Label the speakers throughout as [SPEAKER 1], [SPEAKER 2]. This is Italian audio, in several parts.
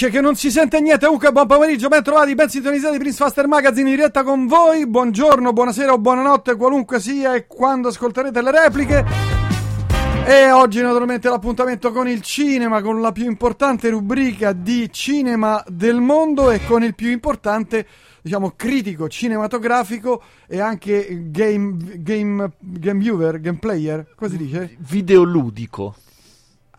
[SPEAKER 1] dice che non si sente niente. Comunque, buon pomeriggio, ben trovati, ben sintonizzati. Prince Faster Magazine in diretta con voi. Buongiorno, buonasera o buonanotte, qualunque sia e quando ascolterete le repliche. E oggi naturalmente l'appuntamento con il cinema, con la più importante rubrica di cinema del mondo e con il più importante, diciamo, critico cinematografico e anche game, game, game viewer, game player, come si dice?
[SPEAKER 2] Videoludico.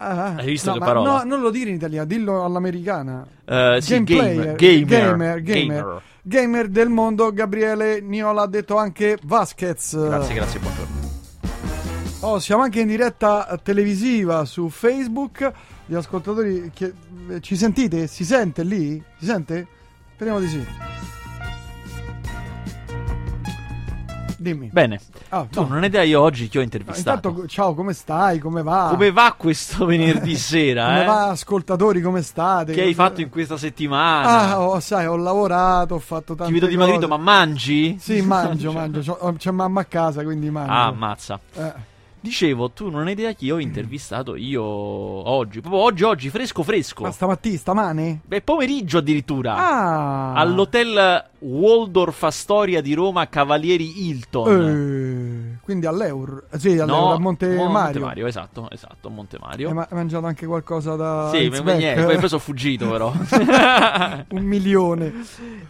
[SPEAKER 1] Ah,
[SPEAKER 2] Hai visto
[SPEAKER 1] no,
[SPEAKER 2] che parola?
[SPEAKER 1] No, non lo dire in italiano, dillo all'americana.
[SPEAKER 2] Eh, sì,
[SPEAKER 1] Game player,
[SPEAKER 2] gamer, gamer,
[SPEAKER 1] gamer, gamer.
[SPEAKER 2] gamer.
[SPEAKER 1] Gamer del mondo, Gabriele Niola ha detto anche Vasquez.
[SPEAKER 2] Grazie, grazie, buongiorno.
[SPEAKER 1] Oh, siamo anche in diretta televisiva su Facebook. Gli ascoltatori, che- eh, ci sentite? Si sente lì? Si sente? Speriamo di sì. Dimmi.
[SPEAKER 2] Bene,
[SPEAKER 1] Ah,
[SPEAKER 2] tu
[SPEAKER 1] no.
[SPEAKER 2] non hai idea io oggi chi ho intervistato.
[SPEAKER 1] Intanto, ciao, come stai? Come va?
[SPEAKER 2] Come va questo venerdì sera?
[SPEAKER 1] Come
[SPEAKER 2] eh?
[SPEAKER 1] va, ascoltatori? Come state?
[SPEAKER 2] Che hai fatto in questa settimana?
[SPEAKER 1] Ah, oh, sai, ho lavorato, ho fatto tante
[SPEAKER 2] Ti vedo dimagrito, ma mangi?
[SPEAKER 1] Sì, mangio, mangio. C'ho- C'è mamma a casa, quindi mangio.
[SPEAKER 2] Ah, ammazza.
[SPEAKER 1] Eh.
[SPEAKER 2] Dicevo, tu non hai idea chi ho intervistato io oggi. Proprio oggi, oggi, fresco, fresco.
[SPEAKER 1] Ma stamattina, stamane?
[SPEAKER 2] Beh, pomeriggio addirittura.
[SPEAKER 1] Ah!
[SPEAKER 2] All'hotel Waldorf Astoria di Roma, Cavalieri Hilton.
[SPEAKER 1] Eh, quindi all'Eur. Sì, all'Eur,
[SPEAKER 2] No,
[SPEAKER 1] a Monte
[SPEAKER 2] Monte
[SPEAKER 1] Mario.
[SPEAKER 2] Mario, esatto, esatto, Monte Mario.
[SPEAKER 1] Hai ma- hai mangiato anche qualcosa da
[SPEAKER 2] sì, ma- niente, poi poi sono fuggito però.
[SPEAKER 1] Un milione.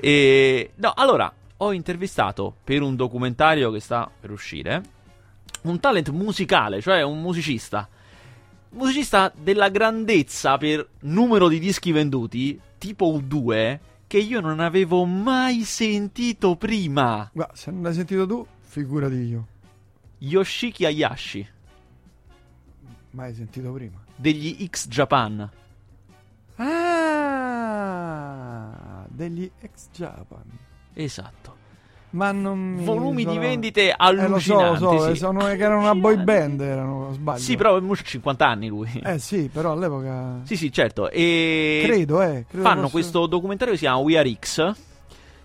[SPEAKER 2] E, no, allora, ho intervistato per un documentario che sta per uscire un talent musicale, cioè un musicista. Musicista della grandezza per numero di dischi venduti, tipo U2, che io non avevo mai sentito prima.
[SPEAKER 1] Guarda, se non l'hai sentito tu, figurati io.
[SPEAKER 2] Yoshiki Hayashi,
[SPEAKER 1] Mai sentito prima.
[SPEAKER 2] degli X Japan.
[SPEAKER 1] Ah! Degli ex Japan.
[SPEAKER 2] Esatto.
[SPEAKER 1] Ma non mi
[SPEAKER 2] Volumi
[SPEAKER 1] sono-
[SPEAKER 2] di vendite
[SPEAKER 1] Eh, lo so,
[SPEAKER 2] allucinanti.
[SPEAKER 1] lo so, eh, sono, che erano una boy
[SPEAKER 2] Allucinanti.
[SPEAKER 1] band, erano, sbaglio.
[SPEAKER 2] Sì, però ha 50 anni lui.
[SPEAKER 1] Eh sì, però all'epoca...
[SPEAKER 2] Sì, sì, certo. E
[SPEAKER 1] Credo, eh. credo
[SPEAKER 2] fanno
[SPEAKER 1] fosse-
[SPEAKER 2] questo documentario che si chiama We Are X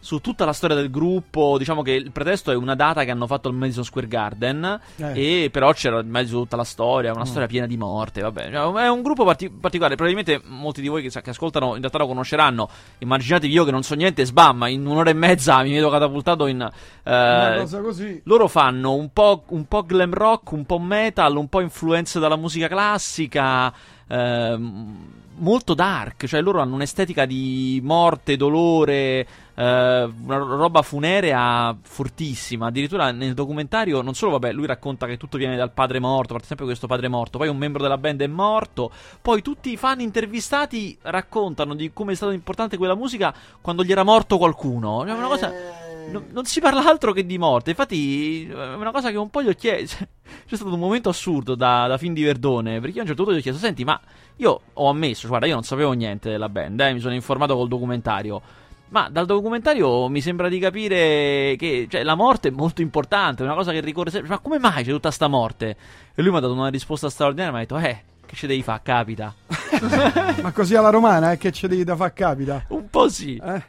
[SPEAKER 2] su tutta la storia del gruppo. Diciamo che il pretesto è una data che hanno fatto al Madison Square Garden.
[SPEAKER 1] Eh.
[SPEAKER 2] E però c'era in mezzo tutta la storia, una
[SPEAKER 1] Mm.
[SPEAKER 2] storia piena di morte. Vabbè, Cioè, è un gruppo parti- particolare. Probabilmente molti di voi che, che ascoltano in realtà lo conosceranno. Immaginatevi io che non so niente, sbam, in un'ora e mezza mi vedo catapultato in. eh,
[SPEAKER 1] Una cosa così.
[SPEAKER 2] loro fanno un po', un po' glam rock, un po' metal, un po' influenze dalla musica classica, ehm, molto dark, cioè loro hanno un'estetica di morte, dolore, eh, una ro- roba funerea fortissima. Addirittura nel documentario, non solo, vabbè, lui racconta che tutto viene dal padre morto, parte sempre questo padre morto, poi un membro della band è morto, poi tutti i fan intervistati raccontano di come è stata importante quella musica quando gli era morto qualcuno. Cioè, una cosa... Non, non si parla altro che di morte. Infatti, è una cosa che un po' gli ho chiesto. C'è stato un momento assurdo da, da fin di Verdone. Perché io a un certo punto gli ho chiesto: Senti, ma io ho ammesso, guarda, io non sapevo niente della band, eh, mi sono informato col documentario. Ma dal documentario mi sembra di capire che cioè, la morte è molto importante, è una cosa che ricorre sempre. Ma come mai c'è tutta sta morte? E lui mi ha dato una risposta straordinaria. Mi ha detto: Eh, che ci devi fare? Capita.
[SPEAKER 1] Ma così alla romana, eh, che c'è di da far capita.
[SPEAKER 2] Un po' sì.
[SPEAKER 1] Eh?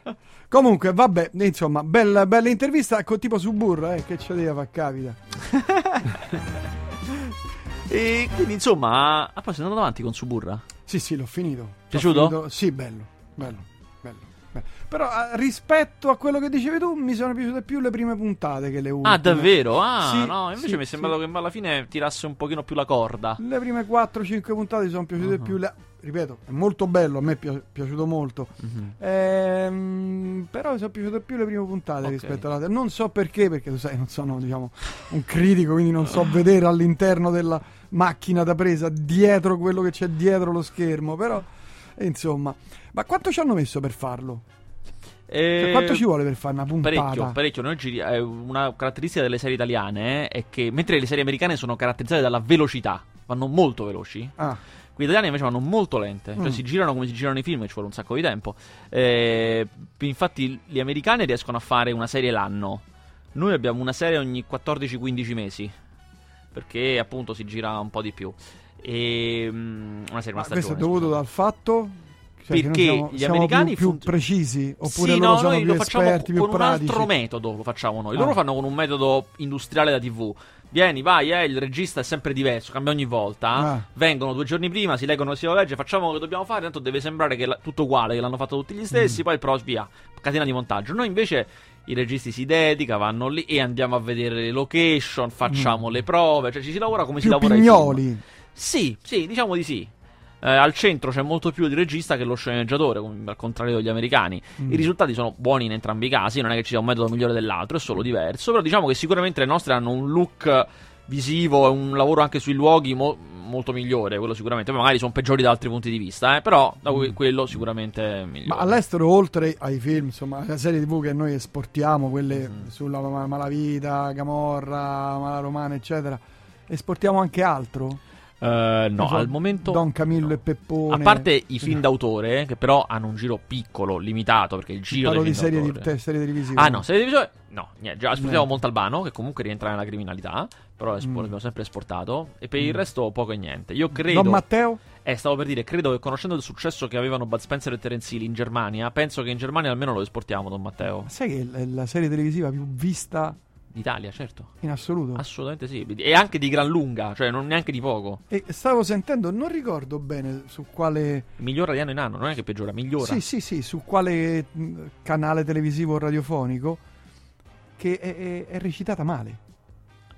[SPEAKER 1] Comunque, vabbè, insomma, bella, bella intervista con tipo su burra, eh, che c'è da far capita.
[SPEAKER 2] E quindi, insomma, ah, poi sei andato avanti con Suburra.
[SPEAKER 1] Sì, sì, l'ho finito. L'ho
[SPEAKER 2] Piaciuto?
[SPEAKER 1] finito- Sì, bello, bello, bello. bello. Però eh, rispetto a quello che dicevi tu, mi sono piaciute più le prime puntate che le ultime.
[SPEAKER 2] Ah, davvero? Ah,
[SPEAKER 1] Sì,
[SPEAKER 2] no, invece
[SPEAKER 1] sì,
[SPEAKER 2] mi è sembrato
[SPEAKER 1] sì.
[SPEAKER 2] che alla fine tirasse un pochino più la corda.
[SPEAKER 1] Le prime 4-5 puntate mi sono piaciute
[SPEAKER 2] Ah.
[SPEAKER 1] più. Le... Ripeto, è molto bello, a me è pi- piaciuto molto.
[SPEAKER 2] Mhm.
[SPEAKER 1] Ehm, però mi sono piaciute più le prime puntate
[SPEAKER 2] Ok.
[SPEAKER 1] rispetto alle altre. Non so perché, perché tu sai, non sono diciamo, un critico, quindi non so vedere all'interno della macchina da presa dietro quello che c'è dietro lo schermo. Però, eh, insomma, ma quanto ci hanno messo per farlo? Cioè,
[SPEAKER 2] Eh,
[SPEAKER 1] quanto ci vuole per fare una puntata?
[SPEAKER 2] Parecchio, parecchio. Noi giri- eh, una caratteristica delle serie italiane eh, è che mentre le serie americane sono caratterizzate dalla velocità, vanno molto veloci.
[SPEAKER 1] Ah,
[SPEAKER 2] Quelle italiane invece vanno molto lente, cioè
[SPEAKER 1] Mm.
[SPEAKER 2] si girano come si girano i film, ci vuole un sacco di tempo. Eh, infatti, le americane riescono a fare una serie l'anno. Noi abbiamo una serie ogni 14-15 mesi. Perché appunto si gira un po' di più. E mm, una serie, una
[SPEAKER 1] questo è
[SPEAKER 2] stagione.
[SPEAKER 1] dovuto
[SPEAKER 2] scusate.
[SPEAKER 1] dal fatto cioè,
[SPEAKER 2] Perché
[SPEAKER 1] siamo,
[SPEAKER 2] gli
[SPEAKER 1] siamo
[SPEAKER 2] americani
[SPEAKER 1] più, più precisi oppure
[SPEAKER 2] sì, no,
[SPEAKER 1] sono
[SPEAKER 2] noi
[SPEAKER 1] più
[SPEAKER 2] lo facciamo
[SPEAKER 1] esperti,
[SPEAKER 2] con un altro metodo, lo facciamo noi.
[SPEAKER 1] Ah.
[SPEAKER 2] Loro fanno con un metodo industriale da TV. Vieni, vai, eh, il regista è sempre diverso, cambia ogni volta.
[SPEAKER 1] Ah.
[SPEAKER 2] Vengono due giorni prima, si leggono, si legge, facciamo quello che dobbiamo fare, tanto deve sembrare che la- tutto uguale, che l'hanno fatto tutti gli
[SPEAKER 1] Mm.
[SPEAKER 2] stessi, poi il pros via, catena di montaggio. Noi invece i registi si dedicano, vanno lì e andiamo a vedere le location, facciamo le prove, cioè ci si lavora come si
[SPEAKER 1] Mm. Più
[SPEAKER 2] lavora ai film.
[SPEAKER 1] pignoli.
[SPEAKER 2] Sì, sì, diciamo di sì. Eh, al centro c'è molto più il regista che lo sceneggiatore, al contrario degli americani.
[SPEAKER 1] Mm.
[SPEAKER 2] I risultati sono buoni in entrambi i casi, non è che ci sia un metodo migliore dell'altro, è solo diverso. Però diciamo che sicuramente le nostre hanno un look visivo e un lavoro anche sui luoghi mo- molto migliore, quello sicuramente. Poi magari sono peggiori da altri punti di vista, eh, però da que- quello sicuramente è migliore.
[SPEAKER 1] Mm. Ma all'estero, oltre ai film, insomma, alle serie TV che noi esportiamo, quelle
[SPEAKER 2] Mhm.
[SPEAKER 1] sulla ma- Malavita, Camorra, Mala Romana, eccetera, esportiamo anche altro?
[SPEAKER 2] Eh, no,
[SPEAKER 1] so,
[SPEAKER 2] al momento...
[SPEAKER 1] Don Camillo
[SPEAKER 2] no.
[SPEAKER 1] e Peppone.
[SPEAKER 2] A parte i film d'autore, che però hanno un giro piccolo, limitato, perché il giro
[SPEAKER 1] Parlo di serie, di, te- serie televisive.
[SPEAKER 2] Ah no, serie televisive no, niente, già esportiamo
[SPEAKER 1] No.
[SPEAKER 2] Montalbano che comunque rientra nella criminalità, però
[SPEAKER 1] Mm.
[SPEAKER 2] l'abbiamo sempre esportato e per il resto poco e niente. Io credo
[SPEAKER 1] Don Matteo?
[SPEAKER 2] eh, stavo per dire, credo che conoscendo il successo che avevano Bud Spencer e Terence Hill in Germania, penso che in Germania almeno lo esportiamo Don Matteo.
[SPEAKER 1] Sai che è la serie televisiva più vista
[SPEAKER 2] D'Italia, certo.
[SPEAKER 1] in assoluto?
[SPEAKER 2] Assolutamente sì, e anche di gran lunga, cioè non neanche di poco.
[SPEAKER 1] e stavo sentendo, non ricordo bene su quale...
[SPEAKER 2] Migliora di anno in anno, non è che peggiora, migliora.
[SPEAKER 1] Sì, sì, sì, su quale mh, canale televisivo o radiofonico che è, è- è recitata male.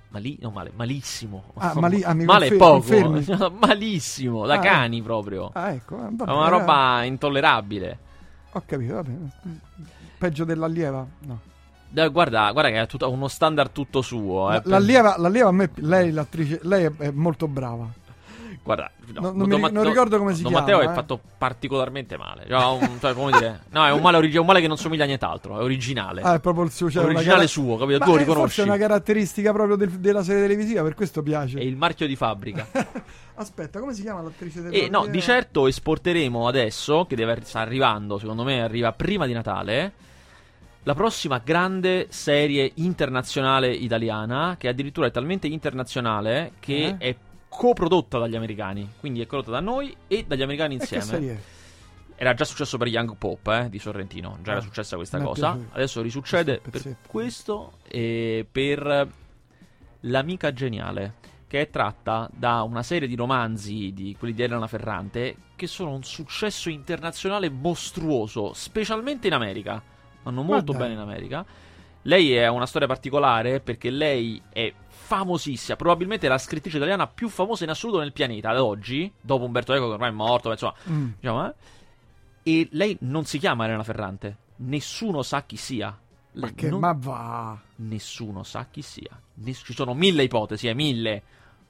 [SPEAKER 2] Mali- no, male, malissimo.
[SPEAKER 1] Ah, mali- ah,
[SPEAKER 2] male è
[SPEAKER 1] confer-
[SPEAKER 2] poco.
[SPEAKER 1] confermi?
[SPEAKER 2] malissimo, da
[SPEAKER 1] Ah,
[SPEAKER 2] cani proprio.
[SPEAKER 1] Ah, ecco,
[SPEAKER 2] È
[SPEAKER 1] vabbè,
[SPEAKER 2] una
[SPEAKER 1] eh,
[SPEAKER 2] roba intollerabile.
[SPEAKER 1] Ho capito, vabbè. Peggio dell'allieva? No.
[SPEAKER 2] Eh, Guarda, guarda che ha tutto- uno standard tutto suo. eh,
[SPEAKER 1] La-
[SPEAKER 2] per-
[SPEAKER 1] l'allieva, l'allieva a me, lei, l'attrice, lei è, è molto brava.
[SPEAKER 2] Guarda, no,
[SPEAKER 1] Non- non mi- non ricordo come si
[SPEAKER 2] Don
[SPEAKER 1] chiama,
[SPEAKER 2] Matteo è
[SPEAKER 1] eh.
[SPEAKER 2] fatto particolarmente male. Cioè, un- cioè, come dire, no, è un male, origi- un male che non somiglia a nient'altro. È originale.
[SPEAKER 1] Ah, è proprio il suo
[SPEAKER 2] è
[SPEAKER 1] cioè,
[SPEAKER 2] originale
[SPEAKER 1] cara-
[SPEAKER 2] suo, capito?
[SPEAKER 1] Ma
[SPEAKER 2] tu lo
[SPEAKER 1] è
[SPEAKER 2] riconosci.
[SPEAKER 1] è una caratteristica proprio del- della serie televisiva, per questo piace.
[SPEAKER 2] È il marchio di fabbrica.
[SPEAKER 1] Aspetta, come si chiama l'attrice del
[SPEAKER 2] e no, di certo esporteremo adesso, che deve sta arrivando, secondo me arriva prima di Natale. La prossima grande serie internazionale italiana, che addirittura è talmente internazionale che
[SPEAKER 1] Eh?
[SPEAKER 2] è coprodotta dagli americani. Quindi è prodotta da noi e dagli americani insieme. Era già successo per Young Pop eh, di Sorrentino, già era
[SPEAKER 1] Ah,
[SPEAKER 2] successa questa cosa.
[SPEAKER 1] piaciuto.
[SPEAKER 2] Adesso risuccede
[SPEAKER 1] Questo
[SPEAKER 2] per questo e per L'amica geniale, che è tratta da una serie di romanzi di quelli di Elena Ferrante che sono un successo internazionale mostruoso, specialmente in America. Vanno molto bene in America. Lei è una storia particolare perché lei è famosissima, probabilmente la scrittrice italiana più famosa in assoluto nel pianeta ad oggi, dopo Umberto Eco che ormai è morto, ma insomma,
[SPEAKER 1] Mm.
[SPEAKER 2] diciamo, eh? E lei non si chiama Elena Ferrante. Nessuno sa chi sia.
[SPEAKER 1] Ma
[SPEAKER 2] Lei
[SPEAKER 1] che
[SPEAKER 2] non-
[SPEAKER 1] ma va.
[SPEAKER 2] Nessuno sa chi sia. Ness- ci sono mille ipotesi, eh, mille.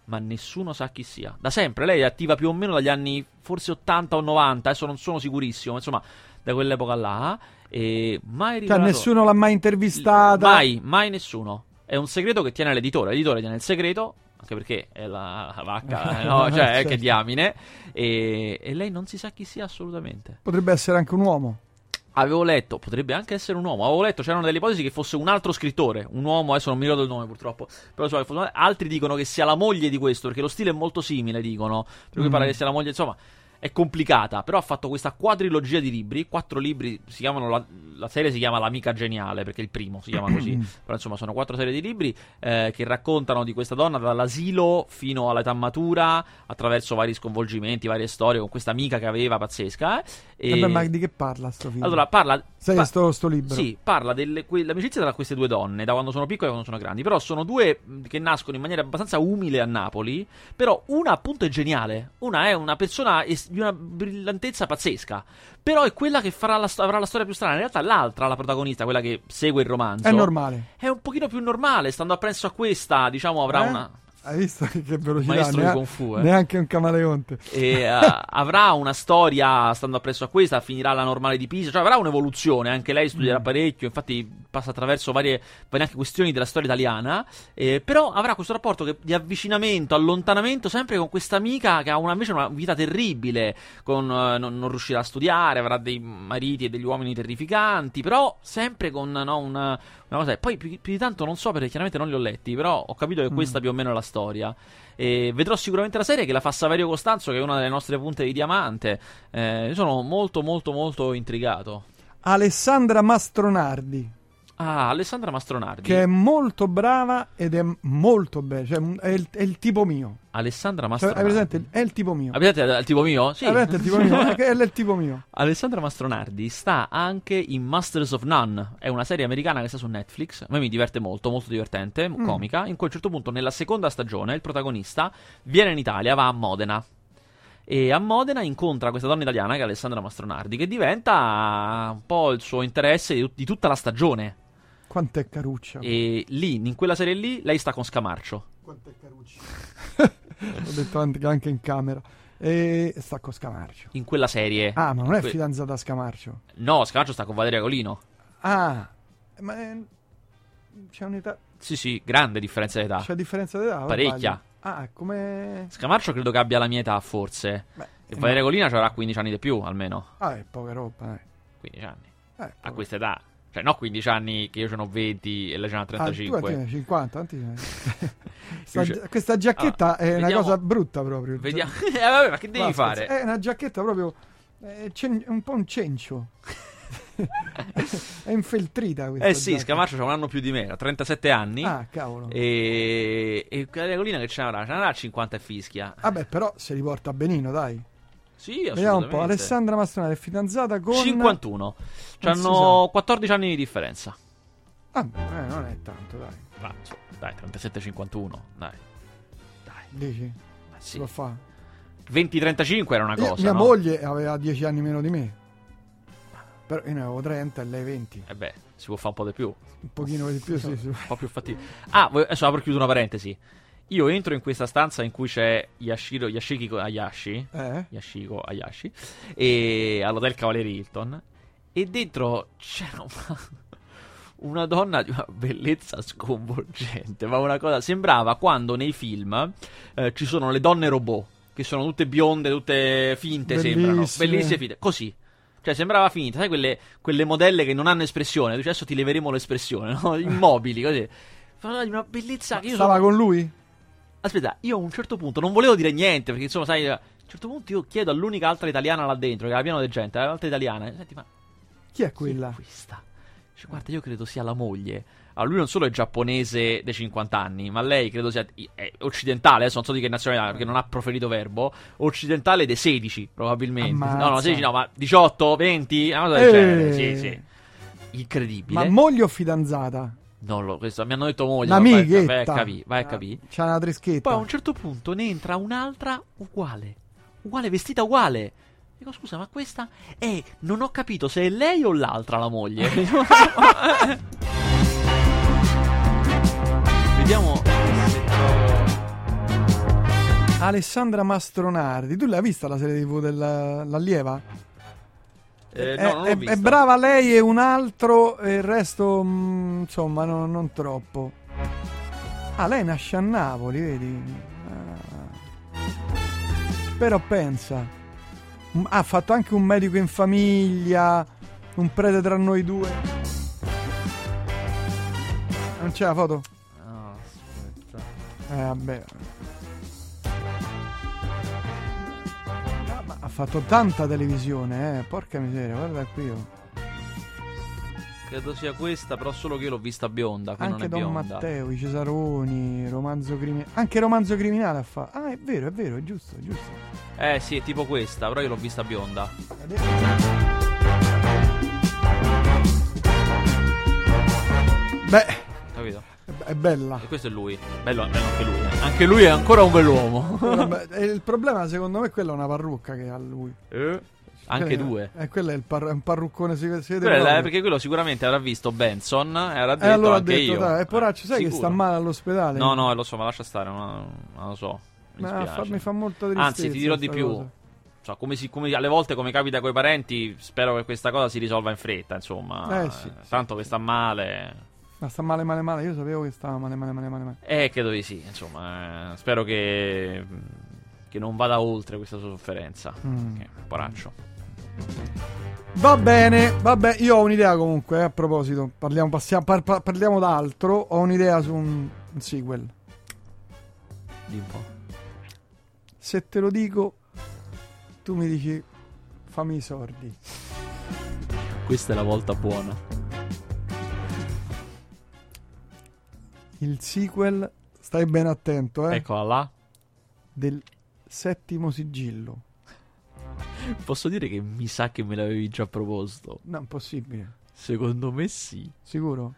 [SPEAKER 2] Ma nessuno sa chi sia. Da sempre. Lei è attiva più o meno dagli anni forse 80 o 90. Adesso non sono sicurissimo. ma Insomma, da quell'epoca là. E mai
[SPEAKER 1] Cioè,
[SPEAKER 2] rivelato-
[SPEAKER 1] nessuno l'ha mai intervistata.
[SPEAKER 2] Mai, mai nessuno. È un segreto che tiene l'editore. L'editore tiene il segreto. Anche perché è la la vacca, eh, no? cioè,
[SPEAKER 1] Certo.
[SPEAKER 2] che diamine. E, e lei non si sa chi sia assolutamente.
[SPEAKER 1] Potrebbe essere anche un uomo.
[SPEAKER 2] Avevo letto, potrebbe anche essere un uomo. Avevo letto, c'erano delle ipotesi che fosse un altro scrittore, un uomo, adesso non mi ricordo il nome purtroppo. Però so altri dicono che sia la moglie di questo, perché lo stile è molto simile, dicono. Per cui
[SPEAKER 1] Mm.
[SPEAKER 2] pare che sia la moglie, insomma, è complicata. Però ha fatto questa quadrilogia di libri, quattro libri, si chiamano la, la serie si chiama L'amica geniale, perché il primo si chiama così. Però insomma sono quattro serie di libri eh, che raccontano di questa donna dall'asilo fino all'età matura, attraverso vari sconvolgimenti, varie storie, con questa amica che aveva pazzesca. eh. E...
[SPEAKER 1] Vabbè, ma di che parla sto film?
[SPEAKER 2] Allora, parla.
[SPEAKER 1] Sai
[SPEAKER 2] pa-
[SPEAKER 1] sto, sto libro?
[SPEAKER 2] Sì, parla dell'amicizia tra queste due donne, da quando sono piccole e quando sono grandi. Però sono due mh, che nascono in maniera abbastanza umile a Napoli. Però una appunto è geniale. Una è una persona es- di una brillantezza pazzesca. Però è quella che farà la sto- avrà la storia più strana. In realtà l'altra, la protagonista, quella che segue il romanzo,
[SPEAKER 1] È normale.
[SPEAKER 2] è un pochino più normale. Stando appresso a questa, diciamo, avrà
[SPEAKER 1] Eh?
[SPEAKER 2] una.
[SPEAKER 1] Hai visto che, velocità?
[SPEAKER 2] Maestro di
[SPEAKER 1] Nea-
[SPEAKER 2] Kung Fu, eh.
[SPEAKER 1] Neanche un camaleonte.
[SPEAKER 2] E, eh, avrà una storia stando appresso a questa, finirà la normale di Pisa, cioè avrà un'evoluzione, anche lei studierà
[SPEAKER 1] Mm.
[SPEAKER 2] parecchio, infatti passa attraverso varie, varie anche questioni della storia italiana, eh, però avrà questo rapporto che- di avvicinamento, allontanamento, sempre con questa amica che ha una, invece una vita terribile, con, eh, non, non riuscirà a studiare, avrà dei mariti e degli uomini terrificanti, però sempre con no, una, una cosa... E poi più, più di tanto non so perché chiaramente non li ho letti, però ho capito che
[SPEAKER 1] Mm.
[SPEAKER 2] questa più o meno è la storia. E vedrò sicuramente la serie che la fa Saverio Costanzo, che è una delle nostre punte di diamante. Eh, sono molto, molto, molto intrigato.
[SPEAKER 1] Alessandra Mastronardi.
[SPEAKER 2] Ah, Alessandra Mastronardi.
[SPEAKER 1] che è molto brava ed è molto bella, cioè è il, è il tipo mio.
[SPEAKER 2] Alessandra
[SPEAKER 1] Cioè,
[SPEAKER 2] Mastronardi.
[SPEAKER 1] presente? È il tipo mio.
[SPEAKER 2] Presente il tipo mio? Sì.
[SPEAKER 1] Presente il tipo mio? È è il tipo mio.
[SPEAKER 2] Alessandra Mastronardi sta anche in Masters of None, è una serie americana che sta su Netflix. A me mi diverte molto, molto divertente,
[SPEAKER 1] Mm.
[SPEAKER 2] comica. In cui a un certo punto, nella seconda stagione, il protagonista viene in Italia, va a Modena. E a Modena incontra questa donna italiana che è Alessandra Mastronardi, che diventa un po' il suo interesse di, di tutta la stagione.
[SPEAKER 1] Quanto è caruccia.
[SPEAKER 2] E lì, in quella serie lì, lei sta con Scamarcio.
[SPEAKER 1] Quanto è caruccia. L'ho detto anche in camera. E sta con Scamarcio.
[SPEAKER 2] In quella serie.
[SPEAKER 1] Ah, ma non è
[SPEAKER 2] Que-
[SPEAKER 1] fidanzata a Scamarcio.
[SPEAKER 2] No, Scamarcio sta con Valeria Colino.
[SPEAKER 1] Ah, ma è- c'è un'età.
[SPEAKER 2] Sì, sì, grande differenza d'età.
[SPEAKER 1] C'è differenza d'età?
[SPEAKER 2] Parecchia.
[SPEAKER 1] Ah, come.
[SPEAKER 2] Scamarcio credo che abbia la mia età, forse.
[SPEAKER 1] Beh,
[SPEAKER 2] E
[SPEAKER 1] eh,
[SPEAKER 2] Valeria Colina ci avrà 15 anni di più, almeno.
[SPEAKER 1] Ah, è poca roba, dai.
[SPEAKER 2] 15 anni.
[SPEAKER 1] Eh,
[SPEAKER 2] A questa età. Cioè, no 15 anni che io ce ne ho 20 e lei ce ne ha
[SPEAKER 1] Ah, tu
[SPEAKER 2] 35.
[SPEAKER 1] hai 50, tanti- Sta- questa giacchetta
[SPEAKER 2] Ah,
[SPEAKER 1] è una
[SPEAKER 2] vediamo-
[SPEAKER 1] cosa brutta proprio.
[SPEAKER 2] Vediamo. eh, vabbè, ma che devi
[SPEAKER 1] Basta,
[SPEAKER 2] fare?
[SPEAKER 1] È una giacchetta proprio. È cen- un po' un cencio. è infeltrita questa.
[SPEAKER 2] Eh sì,
[SPEAKER 1] giacca.
[SPEAKER 2] Scamarcio c'ha un anno più di me, ha 37 anni.
[SPEAKER 1] Ah, cavolo.
[SPEAKER 2] E. E Valeria Colina che ce n'avrà? Ce n'avrà 50 e fischia.
[SPEAKER 1] Vabbè, però se li porta benino, dai.
[SPEAKER 2] Sì,
[SPEAKER 1] Vediamo un po'. Alessandra Mastronari è fidanzata con.
[SPEAKER 2] 51.
[SPEAKER 1] si
[SPEAKER 2] C'hanno 14 anni di differenza.
[SPEAKER 1] Ah, eh, non è tanto, dai.
[SPEAKER 2] Ma, dai, 37-51. Dai. Dai.
[SPEAKER 1] Dici?
[SPEAKER 2] Ma sì.
[SPEAKER 1] può fare.
[SPEAKER 2] 20-35 era una
[SPEAKER 1] Io-
[SPEAKER 2] cosa.
[SPEAKER 1] mia
[SPEAKER 2] no?
[SPEAKER 1] moglie aveva 10 anni meno di me. Però io ne avevo 30 e lei 20.
[SPEAKER 2] Eh beh, si può fare un po' di più.
[SPEAKER 1] Un pochino di più, sì, sì.
[SPEAKER 2] un po' più fattibile. Ah, adesso apro e chiudo una parentesi. Io entro in questa stanza in cui c'è Yashiro, Yashiki Ayashi,
[SPEAKER 1] Eh?
[SPEAKER 2] Yashiko Ayashi, e all'hotel Cavalieri Hilton, e dentro c'era una, una donna di una bellezza sconvolgente, ma una cosa, sembrava quando nei film eh, ci sono le donne robot, che sono tutte bionde, tutte finte, sembrano,
[SPEAKER 1] Bellissime.
[SPEAKER 2] bellissime finte, così. Cioè, sembrava finta, sai quelle, quelle modelle che non hanno espressione. Tu adesso ti leveremo l'espressione, no? Immobili, così. Parlava di una bellezza che io
[SPEAKER 1] Stava
[SPEAKER 2] sono-
[SPEAKER 1] con lui?
[SPEAKER 2] Aspetta, io a un certo punto non volevo dire niente, perché insomma, sai, a un certo punto io chiedo all'unica altra italiana là dentro, che era pieno di gente, l'altra italiana, senti, ma
[SPEAKER 1] Chi è
[SPEAKER 2] chi
[SPEAKER 1] quella?
[SPEAKER 2] è questa? Dice, guarda, io credo sia la moglie. Allora, lui non solo è giapponese dei 50 anni, ma lei credo sia è occidentale, adesso non so di che nazionalità, perché non ha proferito verbo, occidentale dei 16, probabilmente. No, no,
[SPEAKER 1] Ammazza.
[SPEAKER 2] 16 no, ma 18, 20, una cosa del
[SPEAKER 1] Eh.
[SPEAKER 2] genere, sì, sì. Incredibile.
[SPEAKER 1] Ma moglie o fidanzata?
[SPEAKER 2] Non lo, questo, mi hanno detto moglie, ma vai, vai a capire, vai a capire.
[SPEAKER 1] C'ha una trischetta.
[SPEAKER 2] Poi a un certo punto ne entra un'altra uguale. Uguale, vestita uguale. Dico, scusa, ma questa è. Non ho capito se è lei o l'altra la moglie. Vediamo.
[SPEAKER 1] Alessandra Mastronardi. Tu l'hai vista la serie TV dell'allieva?
[SPEAKER 2] Eh,
[SPEAKER 1] è,
[SPEAKER 2] no,
[SPEAKER 1] è- è brava lei e un altro, e il resto, mm, insomma, no- non troppo. Ah, lei nasce a Napoli, vedi? Ah. Però pensa. Mm, Ha fatto anche un medico in famiglia, un prete tra noi due. Non c'è la foto?
[SPEAKER 2] Ah, aspetta.
[SPEAKER 1] Eh, vabbè. Fatto tanta televisione, eh. Porca miseria, guarda qui. oh.
[SPEAKER 2] Credo sia questa, però solo che io l'ho vista bionda.
[SPEAKER 1] Anche
[SPEAKER 2] non è
[SPEAKER 1] Don
[SPEAKER 2] bionda.
[SPEAKER 1] Matteo, i Cesaroni, romanzo criminale. Anche romanzo criminale ha fatto. Ah, è vero, è vero, è giusto, è giusto.
[SPEAKER 2] Eh sì, è tipo questa, però io l'ho vista bionda.
[SPEAKER 1] Beh,
[SPEAKER 2] Capito?
[SPEAKER 1] È bella.
[SPEAKER 2] E questo è lui. Bello, bello anche lui. eh. Anche lui è ancora un bell'uomo.
[SPEAKER 1] E il problema, secondo me, è quella è una parrucca che ha lui.
[SPEAKER 2] Eh? Anche
[SPEAKER 1] Quella-
[SPEAKER 2] due.
[SPEAKER 1] E quello è, il par- un parruccone, si, si vede
[SPEAKER 2] Quello è- perché quello sicuramente avrà visto Benson e avrà detto
[SPEAKER 1] E allora
[SPEAKER 2] anche
[SPEAKER 1] detto,
[SPEAKER 2] io.
[SPEAKER 1] dai, e poraccio, sai che
[SPEAKER 2] Sicuro.
[SPEAKER 1] sta male all'ospedale?
[SPEAKER 2] No, no, lo so, ma lascia stare, non, non lo so. Mi
[SPEAKER 1] Ma fa- mi fa molto tristezza.
[SPEAKER 2] Anzi, ti dirò di più.
[SPEAKER 1] cosa.
[SPEAKER 2] Cioè, come, si- come alle volte, come capita coi parenti, spero che questa cosa si risolva in fretta, insomma.
[SPEAKER 1] Eh, sì,
[SPEAKER 2] Tanto che sta male.
[SPEAKER 1] Ma sta male, male, male. Io sapevo che stava male, male, male, male.
[SPEAKER 2] Eh, credo di sì, insomma. eh, spero che, che non vada oltre questa sua sofferenza.
[SPEAKER 1] Mm.
[SPEAKER 2] Che poraccio.
[SPEAKER 1] Va bene, vabbè, io ho un'idea comunque, eh, a proposito. Parliamo, passiamo- par- par- parliamo d'altro. Ho un'idea su un, un sequel.
[SPEAKER 2] Di un po'.
[SPEAKER 1] Se te lo dico, tu mi dici fammi i sordi.
[SPEAKER 2] Questa è la volta buona.
[SPEAKER 1] Il sequel, stai ben attento, eh,
[SPEAKER 2] Eccola là.
[SPEAKER 1] del settimo sigillo.
[SPEAKER 2] Posso dire che mi sa che me l'avevi già proposto.
[SPEAKER 1] No, impossibile.
[SPEAKER 2] Secondo me sì.
[SPEAKER 1] Sicuro?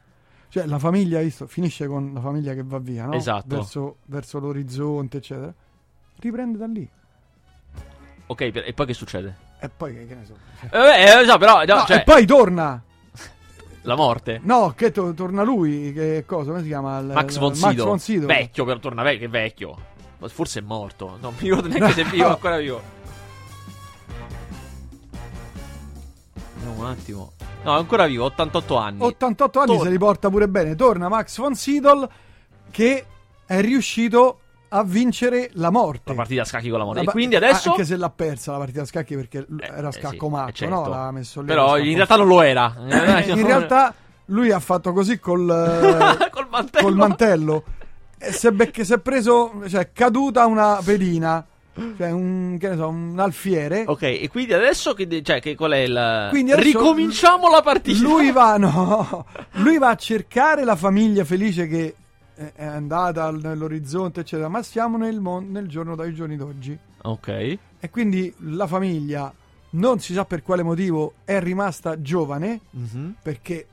[SPEAKER 1] Cioè, la famiglia, visto, finisce con la famiglia che va via, no?
[SPEAKER 2] Esatto.
[SPEAKER 1] Verso, verso l'orizzonte, eccetera. Riprende da lì.
[SPEAKER 2] Ok, e poi che succede?
[SPEAKER 1] E poi, che, che ne so.
[SPEAKER 2] Eh, eh, so, però, no,
[SPEAKER 1] No,
[SPEAKER 2] cioè,
[SPEAKER 1] e poi torna.
[SPEAKER 2] La morte.
[SPEAKER 1] No, che to- torna lui, che cosa? Come si chiama? Il-
[SPEAKER 2] Max von Sydow.
[SPEAKER 1] Max von Sydow.
[SPEAKER 2] Vecchio, però torna vecchio, che vecchio. Forse è morto. Non mi ricordo neanche se è vivo,
[SPEAKER 1] No.
[SPEAKER 2] ancora vivo. No, un attimo. No, è ancora vivo, 88 anni.
[SPEAKER 1] 88 anni
[SPEAKER 2] Torna.
[SPEAKER 1] se li porta pure bene. Torna Max von Sydow che è riuscito a vincere la morte.
[SPEAKER 2] la partita a scacchi con la morte.
[SPEAKER 1] La
[SPEAKER 2] E
[SPEAKER 1] pa-
[SPEAKER 2] quindi adesso...
[SPEAKER 1] Anche se l'ha persa la partita a scacchi perché
[SPEAKER 2] Eh,
[SPEAKER 1] era
[SPEAKER 2] eh sì,
[SPEAKER 1] scacco matto,
[SPEAKER 2] eh, certo.
[SPEAKER 1] no? L'ha messo lì.
[SPEAKER 2] Però in
[SPEAKER 1] scacco-
[SPEAKER 2] realtà non lo era.
[SPEAKER 1] in realtà lui ha fatto così col, eh,
[SPEAKER 2] Col mantello.
[SPEAKER 1] col mantello. E si è, becche- si è preso, cioè, è caduta una pedina, cioè un, che ne so, un alfiere.
[SPEAKER 2] Ok, e quindi adesso che, cioè, che qual è il...
[SPEAKER 1] Quindi
[SPEAKER 2] Ricominciamo la partita.
[SPEAKER 1] Lui va, no, lui va a cercare la famiglia felice che è è andata nell'orizzonte, eccetera. Ma siamo nel, mon- nel giorno dai giorni d'oggi.
[SPEAKER 2] Ok.
[SPEAKER 1] E quindi la famiglia, non si sa per quale motivo, è rimasta giovane
[SPEAKER 2] Mhm.
[SPEAKER 1] perché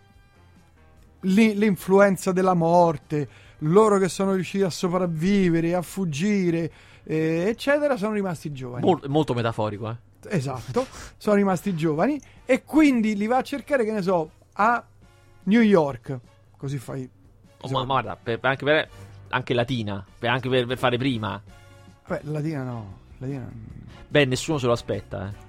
[SPEAKER 1] lì- l'influenza della morte, loro che sono riusciti a sopravvivere, a fuggire, eh, eccetera, sono rimasti giovani.
[SPEAKER 2] Mol- molto metaforico, eh.
[SPEAKER 1] Esatto, sono rimasti giovani e quindi li va a cercare, che ne so, a New York. Così fai.
[SPEAKER 2] Oh, ma, ma guarda, per- anche, per, anche latina, per- anche per, per fare prima.
[SPEAKER 1] Beh, Latina no. Latina...
[SPEAKER 2] Beh, nessuno se lo aspetta, eh.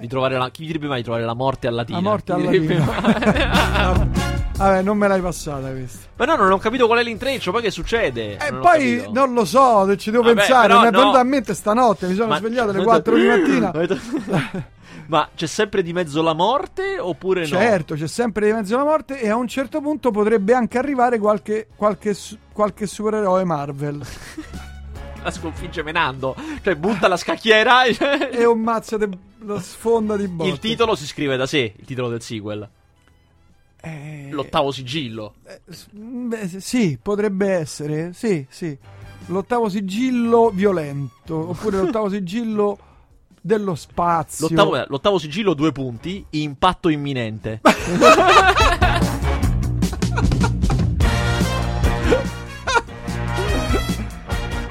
[SPEAKER 2] Di trovare la, chi direbbe mai di trovare la morte a latina?
[SPEAKER 1] La morte alla Latina.
[SPEAKER 2] mai?
[SPEAKER 1] Vabbè, non me l'hai passata questa.
[SPEAKER 2] Ma no, non ho capito qual è l'intreccio, poi che succede?
[SPEAKER 1] E
[SPEAKER 2] ho
[SPEAKER 1] poi non lo so, ci devo
[SPEAKER 2] Vabbè,
[SPEAKER 1] pensare. Mi è
[SPEAKER 2] no.
[SPEAKER 1] venuto a mente stanotte. Mi sono
[SPEAKER 2] Ma-
[SPEAKER 1] svegliato alle 4 di mattina.
[SPEAKER 2] Ma c'è sempre di mezzo la morte oppure no?
[SPEAKER 1] Certo, c'è sempre di mezzo la morte e a un certo punto potrebbe anche arrivare qualche, qualche, qualche supereroe Marvel.
[SPEAKER 2] La sconfigge menando. Cioè, butta la scacchiera.
[SPEAKER 1] e un mazzo di lo sfonda di botte.
[SPEAKER 2] Il titolo si scrive da sé, il titolo del sequel.
[SPEAKER 1] Eh,
[SPEAKER 2] L'ottavo sigillo.
[SPEAKER 1] eh, beh, sì, potrebbe essere. Sì, sì. L'ottavo sigillo violento. Oppure l'ottavo sigillo dello spazio.
[SPEAKER 2] L'ottavo, l'ottavo sigillo, due punti. Impatto imminente.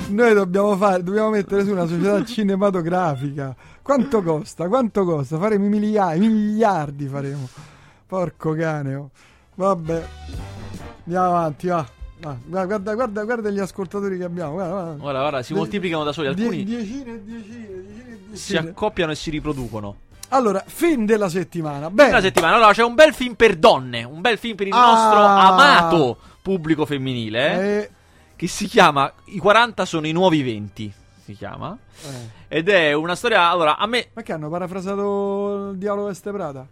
[SPEAKER 1] Noi dobbiamo fare, dobbiamo mettere su una società cinematografica. Quanto costa? Quanto costa? Faremo i miliardi, faremo. Porco cane. oh. Vabbè. Andiamo avanti, va. Va, Guarda, guarda, guarda gli ascoltatori che abbiamo. Guarda, guarda.
[SPEAKER 2] Guarda, guarda, si
[SPEAKER 1] Die-
[SPEAKER 2] moltiplicano da soli.
[SPEAKER 1] Die-
[SPEAKER 2] Alcuni
[SPEAKER 1] Diecine, e diecine, diecine, e
[SPEAKER 2] si accoppiano e si riproducono.
[SPEAKER 1] Allora, film della settimana. Bene.
[SPEAKER 2] Una settimana. Allora, c'è un bel film per donne. Un bel film per il
[SPEAKER 1] Ah.
[SPEAKER 2] nostro amato pubblico femminile. Eh, Che si chiama I 40 sono i nuovi 20. Si chiama.
[SPEAKER 1] eh.
[SPEAKER 2] Ed è una storia. Allora, a me.
[SPEAKER 1] Ma che hanno parafrasato il diavolo veste Prada?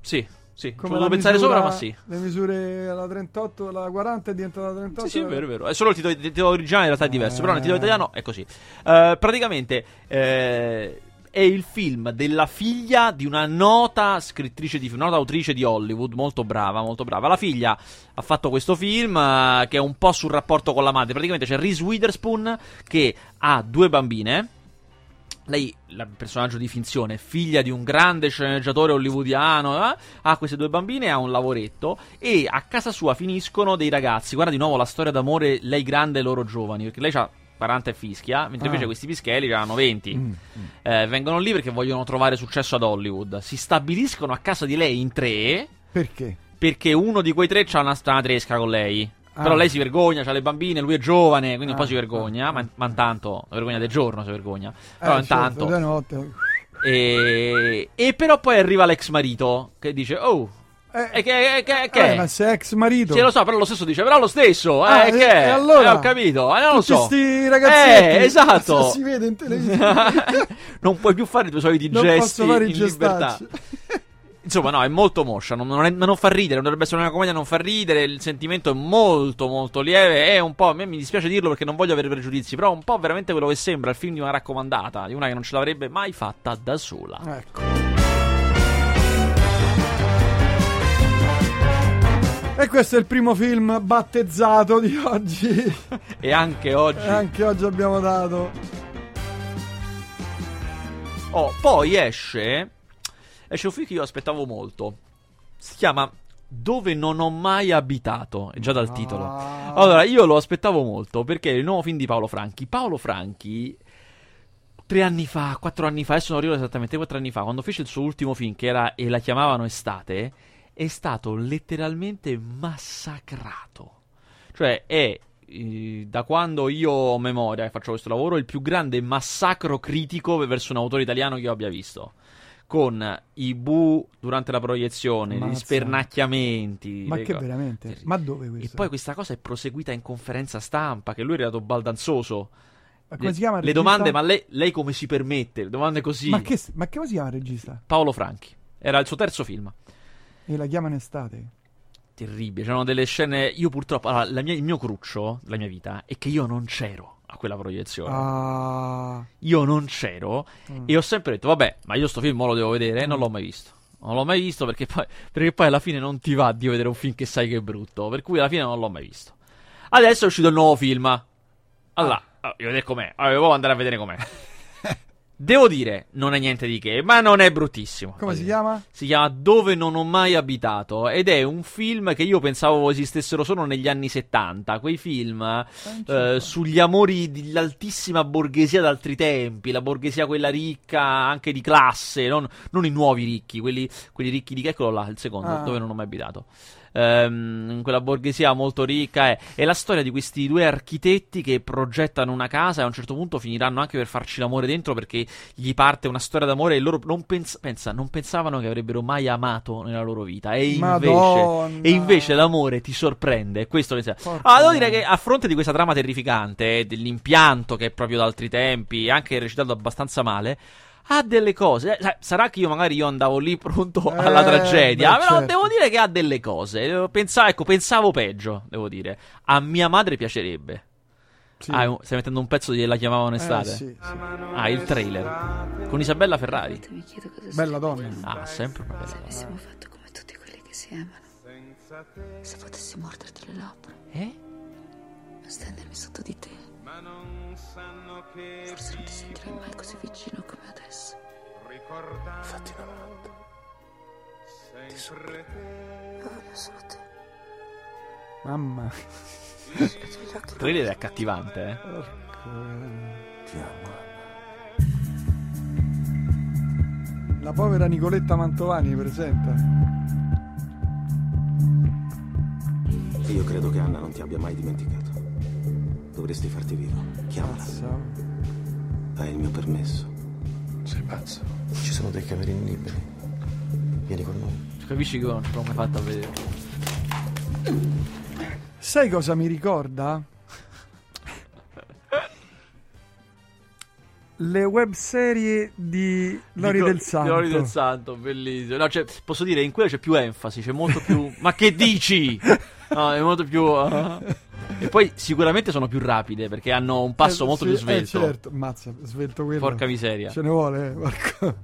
[SPEAKER 2] Sì, sì.
[SPEAKER 1] Come la
[SPEAKER 2] pensare
[SPEAKER 1] misura-
[SPEAKER 2] sopra, ma sì.
[SPEAKER 1] Le misure la 38, la 40 è diventata la 38.
[SPEAKER 2] Sì, sì, è vero, è vero. È solo il titolo, il titolo originale in realtà è diverso,
[SPEAKER 1] Eh.
[SPEAKER 2] però nel titolo italiano è così. Eh, praticamente eh, è il film della figlia di una nota scrittrice di film, nota autrice di Hollywood, molto brava, molto brava. La figlia ha fatto questo film eh, che è un po' sul rapporto con la madre. Praticamente c'è Reese Witherspoon che ha due bambine. Lei, il personaggio di finzione, figlia di un grande sceneggiatore hollywoodiano, eh, ha queste due bambine ha un lavoretto e a casa sua finiscono dei ragazzi. Guarda di nuovo la storia d'amore, lei grande e loro giovani, perché lei ha 40 e fischia, mentre
[SPEAKER 1] Ah.
[SPEAKER 2] invece questi pischelli hanno 20.
[SPEAKER 1] Mm, mm.
[SPEAKER 2] Eh, vengono lì perché vogliono trovare successo ad Hollywood. Si stabiliscono a casa di lei in tre
[SPEAKER 1] Perché?
[SPEAKER 2] perché uno di quei tre ha una strana tresca con lei.
[SPEAKER 1] Ah.
[SPEAKER 2] Però lei si vergogna, ha le bambine, lui è giovane, quindi un
[SPEAKER 1] Ah,
[SPEAKER 2] po' si vergogna,
[SPEAKER 1] ah,
[SPEAKER 2] ma,
[SPEAKER 1] ah.
[SPEAKER 2] ma intanto, la vergogna del giorno si vergogna. Però
[SPEAKER 1] Eh,
[SPEAKER 2] intanto...
[SPEAKER 1] certo, notte.
[SPEAKER 2] E, e però poi arriva l'ex marito che dice, oh,
[SPEAKER 1] Eh,
[SPEAKER 2] che, che, che
[SPEAKER 1] eh, ma sei ex marito.
[SPEAKER 2] Sì, lo so, però lo stesso dice, però lo stesso, eh,
[SPEAKER 1] Ah,
[SPEAKER 2] che
[SPEAKER 1] e- allora?
[SPEAKER 2] Eh, ho capito, eh, non lo so.
[SPEAKER 1] sti ragazzetti.
[SPEAKER 2] Eh, esatto.
[SPEAKER 1] Si vede in televisione.
[SPEAKER 2] non puoi più fare i tuoi soliti
[SPEAKER 1] non
[SPEAKER 2] gesti
[SPEAKER 1] posso fare
[SPEAKER 2] in libertà. Insomma, no, è molto moscia, non, non è- non fa ridere, non dovrebbe essere una commedia, non fa ridere, il sentimento è molto molto lieve, è un po', a me mi dispiace dirlo perché non voglio avere pregiudizi, però è un po' veramente quello che sembra il film di una raccomandata, di una che non ce l'avrebbe mai fatta da sola.
[SPEAKER 1] Ecco. E questo è il primo film battezzato di oggi.
[SPEAKER 2] e anche oggi.
[SPEAKER 1] E anche oggi abbiamo dato.
[SPEAKER 2] Oh, poi esce. Esce un film che io aspettavo molto. Si chiama Dove non ho mai abitato. È già dal titolo.
[SPEAKER 1] Ah.
[SPEAKER 2] Allora, io lo aspettavo molto perché è il nuovo film di Paolo Franchi. Paolo Franchi. Tre anni fa, quattro anni fa, adesso non ricordo esattamente, quattro anni fa, quando fece il suo ultimo film, che era E la chiamavano Estate, è stato letteralmente massacrato. Cioè, è eh, da quando io ho memoria e faccio questo lavoro, il più grande massacro critico verso un autore italiano che io abbia visto. Con i bu durante la proiezione, gli
[SPEAKER 1] Mazza.
[SPEAKER 2] spernacchiamenti.
[SPEAKER 1] Ma
[SPEAKER 2] le
[SPEAKER 1] che
[SPEAKER 2] co-
[SPEAKER 1] veramente? Ma dove
[SPEAKER 2] E
[SPEAKER 1] questo?
[SPEAKER 2] poi questa cosa è proseguita in conferenza stampa, che lui era dato baldanzoso.
[SPEAKER 1] Ma come si chiama il
[SPEAKER 2] Le
[SPEAKER 1] regista?
[SPEAKER 2] domande, ma lei, lei come si permette? Le domande così.
[SPEAKER 1] Ma, che, ma come si chiama il regista?
[SPEAKER 2] Paolo Franchi. Era il suo terzo film.
[SPEAKER 1] E la chiamano estate?
[SPEAKER 2] Terribile. C'erano delle scene. Io purtroppo. allora, la mia- il mio cruccio della mia vita è che io non c'ero a quella proiezione.
[SPEAKER 1] Ah.
[SPEAKER 2] Io non c'ero.
[SPEAKER 1] Mm.
[SPEAKER 2] E ho sempre detto, vabbè, ma io sto film lo devo vedere. E non l'ho mai visto. Non l'ho mai visto perché poi, perché poi alla fine non ti va di vedere un film che sai che è brutto. Per cui alla fine non l'ho mai visto. Adesso è uscito il nuovo film. Allora,
[SPEAKER 1] Ah.
[SPEAKER 2] oh, io vedere com'è. Allora, devo andare a vedere com'è. Devo dire, non è niente di che, ma non è bruttissimo.
[SPEAKER 1] Come si chiama?
[SPEAKER 2] Si chiama Dove non ho mai abitato ed è un film che io pensavo esistessero solo negli anni 70, quei film eh, sugli amori dell'altissima borghesia d'altri tempi, la borghesia quella ricca anche di classe, non, non i nuovi ricchi, quelli, quelli ricchi di eccolo là, il secondo,
[SPEAKER 1] Ah.
[SPEAKER 2] dove non ho mai abitato. Ehm, quella borghesia molto ricca è, è la storia di questi due architetti che progettano una casa e a un certo punto finiranno anche per farci l'amore dentro perché gli parte una storia d'amore e loro non, pens- pensa, non pensavano che avrebbero mai amato nella loro vita e invece, e invece l'amore ti sorprende. Questo sia.
[SPEAKER 1] Porca
[SPEAKER 2] Ah, devo dire che a fronte di questa trama terrificante, dell'impianto che è proprio da altri tempi, anche recitato abbastanza male, ha delle cose. eh, sarà che io magari io andavo lì pronto
[SPEAKER 1] Eh,
[SPEAKER 2] alla tragedia,
[SPEAKER 1] beh,
[SPEAKER 2] però
[SPEAKER 1] certo.
[SPEAKER 2] devo dire che ha delle cose. Eh, pensa- ecco, pensavo peggio, devo dire. A mia madre piacerebbe.
[SPEAKER 1] Sì.
[SPEAKER 2] Ah, stai mettendo un pezzo di La chiamavano estate?
[SPEAKER 1] Eh, sì, sì.
[SPEAKER 2] Ah, il trailer. Con Isabella Ferrari.
[SPEAKER 1] Bella donna.
[SPEAKER 2] Ah, sempre una
[SPEAKER 3] se
[SPEAKER 2] bella donna.
[SPEAKER 3] avessimo fatto come tutti quelli che si amano. Se potessi morderti le labbra
[SPEAKER 2] Eh?
[SPEAKER 3] e stendermi sotto di te. Forse non ti sentirai mai così vicino come adesso.
[SPEAKER 4] Fatti una volta. Ti supplico.
[SPEAKER 3] Io voglio solo te.
[SPEAKER 1] Mamma.
[SPEAKER 2] Il trailer è accattivante, eh.
[SPEAKER 4] Ti amo.
[SPEAKER 1] La povera Nicoletta Mantovani presenta.
[SPEAKER 4] Io credo che Anna non ti abbia mai dimenticato. Dovresti farti vivo. Chiamala. Hai il mio permesso.
[SPEAKER 5] Sei pazzo? Ci sono dei camerini liberi. Vieni con noi.
[SPEAKER 2] Capisci l'ho mai fatta a vedere.
[SPEAKER 1] Sai cosa mi ricorda? Le web serie di Lori del Santo.
[SPEAKER 2] Lori del Santo, bellissimo. No, cioè, posso dire, in quella c'è più enfasi, c'è molto più. Ma che dici? No, è molto più. ah. E poi sicuramente sono più rapide perché hanno un passo
[SPEAKER 1] Eh,
[SPEAKER 2] molto
[SPEAKER 1] sì,
[SPEAKER 2] più svelto.
[SPEAKER 1] Eh, certo, mazza, svelto quello.
[SPEAKER 2] Porca miseria.
[SPEAKER 1] Ce ne vuole, eh, porco.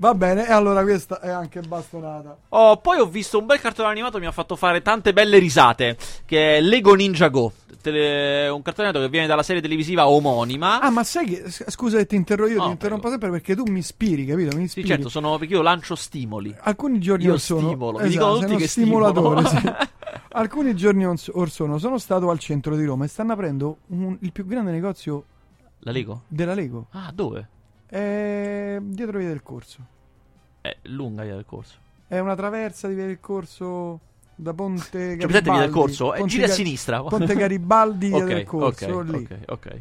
[SPEAKER 1] Va bene, e allora questa è anche bastonata.
[SPEAKER 2] Oh, poi ho visto un bel cartone animato che mi ha fatto fare tante belle risate. Che è Lego Ninja Go. Tele- un cartone animato che viene dalla serie televisiva omonima.
[SPEAKER 1] Ah, ma sai che. Scusa che ti interrompo, io
[SPEAKER 2] No,
[SPEAKER 1] ti interrompo
[SPEAKER 2] prego.
[SPEAKER 1] sempre perché tu mi ispiri, capito? Mi
[SPEAKER 2] sì,
[SPEAKER 1] ispiri.
[SPEAKER 2] certo, sono perché io lancio stimoli.
[SPEAKER 1] Alcuni giorni
[SPEAKER 2] Io
[SPEAKER 1] or sono.
[SPEAKER 2] stimolo, mi
[SPEAKER 1] Esatto,
[SPEAKER 2] dicono
[SPEAKER 1] sei
[SPEAKER 2] tutti che
[SPEAKER 1] stimolatore. sì. Alcuni giorni or or sono, sono stato al centro di Roma e stanno aprendo un- il più grande negozio
[SPEAKER 2] La Lego?
[SPEAKER 1] della Lego.
[SPEAKER 2] Ah, dove?
[SPEAKER 1] È dietro via del corso.
[SPEAKER 2] È lunga via del corso.
[SPEAKER 1] È una traversa di via del corso da Ponte Garibaldi.
[SPEAKER 2] Cioè, via del corso? Eh,
[SPEAKER 1] Ponte
[SPEAKER 2] giri a
[SPEAKER 1] Ga-
[SPEAKER 2] sinistra.
[SPEAKER 1] Ponte Garibaldi via
[SPEAKER 2] ok,
[SPEAKER 1] del corso.
[SPEAKER 2] ok,
[SPEAKER 1] lì.
[SPEAKER 2] ok, ok.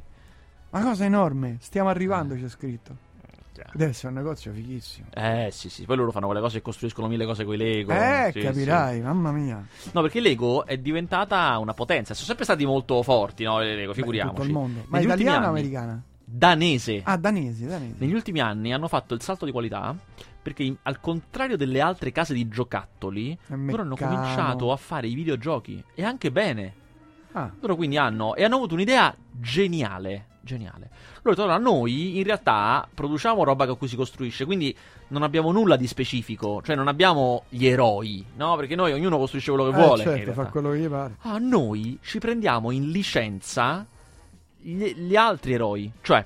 [SPEAKER 1] Una cosa enorme. Stiamo arrivando, c'è scritto. Deve essere un negozio fighissimo.
[SPEAKER 2] Eh sì sì, poi loro fanno quelle cose e costruiscono mille cose con i Lego.
[SPEAKER 1] Eh,
[SPEAKER 2] Sì,
[SPEAKER 1] capirai, mamma mia.
[SPEAKER 2] sì. No, perché Lego è diventata una potenza. Sono sempre stati molto forti, no? Le Lego,
[SPEAKER 1] Beh,
[SPEAKER 2] figuriamoci.
[SPEAKER 1] tutto il mondo. Ma
[SPEAKER 2] Negli
[SPEAKER 1] italiana o americana?
[SPEAKER 2] Danese.
[SPEAKER 1] Ah, danese, danese.
[SPEAKER 2] Negli ultimi anni hanno fatto il salto di qualità perché in- al contrario delle altre case di giocattoli,
[SPEAKER 1] È
[SPEAKER 2] loro hanno cominciato a fare i videogiochi e anche bene.
[SPEAKER 1] Ah,
[SPEAKER 2] Loro quindi hanno, e hanno avuto un'idea geniale, geniale. Loro dicono, "Allora, noi in realtà produciamo roba con cui si costruisce, quindi non abbiamo nulla di specifico, cioè non abbiamo gli eroi, no? Perché noi ognuno costruisce quello che
[SPEAKER 1] eh,
[SPEAKER 2] vuole. in
[SPEAKER 1] certo,
[SPEAKER 2] realtà.
[SPEAKER 1] fa quello che gli pare.
[SPEAKER 2] Ah, noi ci prendiamo in licenza gli, gli altri eroi. Cioè,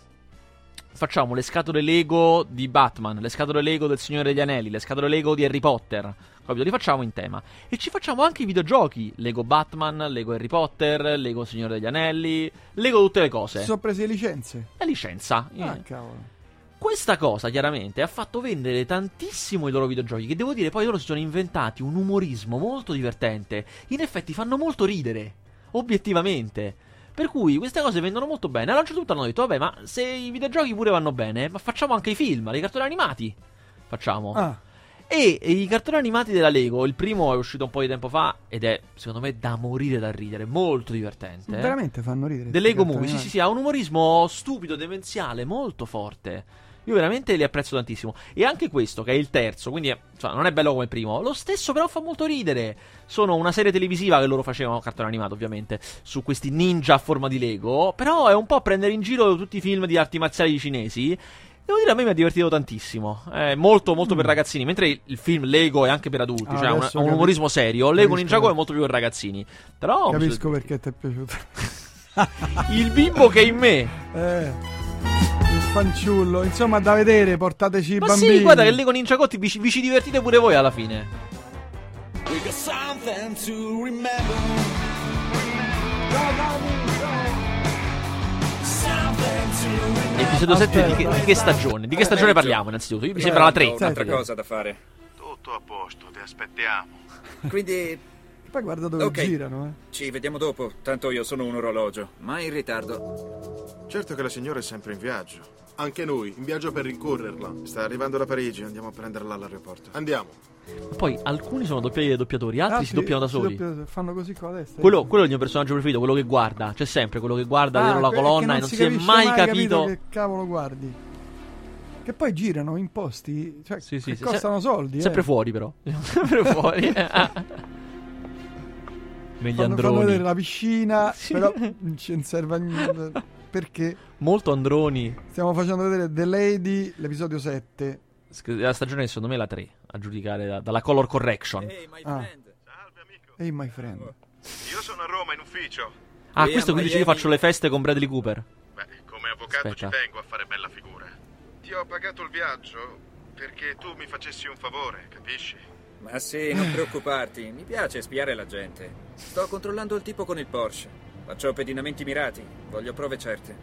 [SPEAKER 2] facciamo le scatole Lego di Batman, le scatole Lego del Signore degli Anelli, le scatole Lego di Harry Potter. Capito? Li facciamo in tema. E ci facciamo anche i videogiochi. Lego Batman, Lego Harry Potter, Lego Signore degli Anelli, Lego tutte le
[SPEAKER 1] Si
[SPEAKER 2] cose.
[SPEAKER 1] sono prese le licenze.
[SPEAKER 2] È licenza.
[SPEAKER 1] Ah,
[SPEAKER 2] Eh.
[SPEAKER 1] cavolo.
[SPEAKER 2] Questa cosa chiaramente ha fatto vendere tantissimo i loro videogiochi. Che devo dire, poi loro si sono inventati un umorismo molto divertente. In effetti fanno molto ridere, obiettivamente. Per cui queste cose vendono molto bene. Allora a un certo punto hanno detto: Vabbè, ma se i videogiochi pure vanno bene, ma facciamo anche i film, i cartoni animati. Facciamo.
[SPEAKER 1] Ah,
[SPEAKER 2] E i cartoni animati della Lego, il primo è uscito un po' di tempo fa ed è, secondo me, da morire da ridere. Molto divertente.
[SPEAKER 1] veramente fanno ridere.
[SPEAKER 2] The Lego Movie, sì, sì, sì, ha un umorismo stupido, demenziale, molto forte. Io veramente li apprezzo tantissimo. E anche questo, che è il terzo, quindi è- insomma, non è bello come il primo. Lo stesso, però, fa molto ridere. Sono una serie televisiva che loro facevano, cartone animato, ovviamente, su questi ninja a forma di Lego. Però è un po' prendere in giro tutti i film di arti marziali cinesi. Devo dire, a me mi ha divertito tantissimo. È molto, molto per ragazzini. Mentre il, il film Lego è anche per adulti,
[SPEAKER 1] Mm. Ah,
[SPEAKER 2] cioè un, un umorismo serio. Lego Ninjago è molto più per ragazzini. Però.
[SPEAKER 1] Capisco perché ti è piaciuto.
[SPEAKER 2] Il bimbo che è in me.
[SPEAKER 1] eh, fanciullo. Insomma, da vedere, portateci i
[SPEAKER 2] Ma
[SPEAKER 1] bambini.
[SPEAKER 2] sì, guarda che Lego Ninja Gotti vi, ci- vi ci divertite pure voi alla fine. Episodio 7 di che, di che stagione? Di che stagione parliamo innanzitutto? Io mi sembra la 3.
[SPEAKER 6] Ho un'altra cosa da fare.
[SPEAKER 7] Tutto a posto, ti aspettiamo.
[SPEAKER 6] Quindi
[SPEAKER 1] Poi guarda dove
[SPEAKER 6] Ok.
[SPEAKER 1] girano, eh.
[SPEAKER 6] ci vediamo dopo. Tanto io sono un orologio. Mai in ritardo.
[SPEAKER 7] Certo che la signora è sempre in viaggio. Anche noi, in viaggio per rincorrerla. Sta arrivando da Parigi, andiamo a prenderla all'aeroporto. Andiamo.
[SPEAKER 2] Poi alcuni sono doppiati dai doppiatori, altri si doppiano da
[SPEAKER 1] si
[SPEAKER 2] soli.
[SPEAKER 1] doppia- fanno così con la testa.
[SPEAKER 2] Quello, quello è il mio personaggio preferito, quello che guarda. C'è sempre quello che guarda
[SPEAKER 1] Ah,
[SPEAKER 2] dietro la
[SPEAKER 1] que- che
[SPEAKER 2] colonna e non si è
[SPEAKER 1] capisce
[SPEAKER 2] mai capito.
[SPEAKER 1] Che cavolo guardi. Che poi girano in posti cioè,
[SPEAKER 2] Sì, sì,
[SPEAKER 1] che
[SPEAKER 2] sì,
[SPEAKER 1] costano soldi.
[SPEAKER 2] Sempre
[SPEAKER 1] eh.
[SPEAKER 2] fuori, però. sempre fuori. Negli
[SPEAKER 1] Fanno, fanno
[SPEAKER 2] androni.
[SPEAKER 1] vedere la piscina,
[SPEAKER 2] Sì.
[SPEAKER 1] però non ci serve a niente. Perché
[SPEAKER 2] Molto androni.
[SPEAKER 1] stiamo facendo vedere The Lady, l'episodio 7.
[SPEAKER 2] Sc- La stagione secondo me è la 3, a giudicare da- dalla color correction.
[SPEAKER 6] Ehi, my
[SPEAKER 1] Ah.
[SPEAKER 6] friend.
[SPEAKER 7] Salve amico.
[SPEAKER 1] Ehi, my friend.
[SPEAKER 7] Io sono a Roma in ufficio.
[SPEAKER 2] Ah,
[SPEAKER 6] Qui a
[SPEAKER 2] questo quindi ci io
[SPEAKER 6] Miami-
[SPEAKER 2] faccio le feste con Bradley Cooper.
[SPEAKER 7] Beh, come avvocato
[SPEAKER 2] Aspetta.
[SPEAKER 7] ci tengo a fare bella figura. Ti ho pagato il viaggio perché tu mi facessi un favore, capisci?
[SPEAKER 6] Ma sì, non preoccuparti. Mi piace spiare la gente. Sto controllando il tipo con il Porsche. Faccio pedinamenti mirati. Voglio prove certe.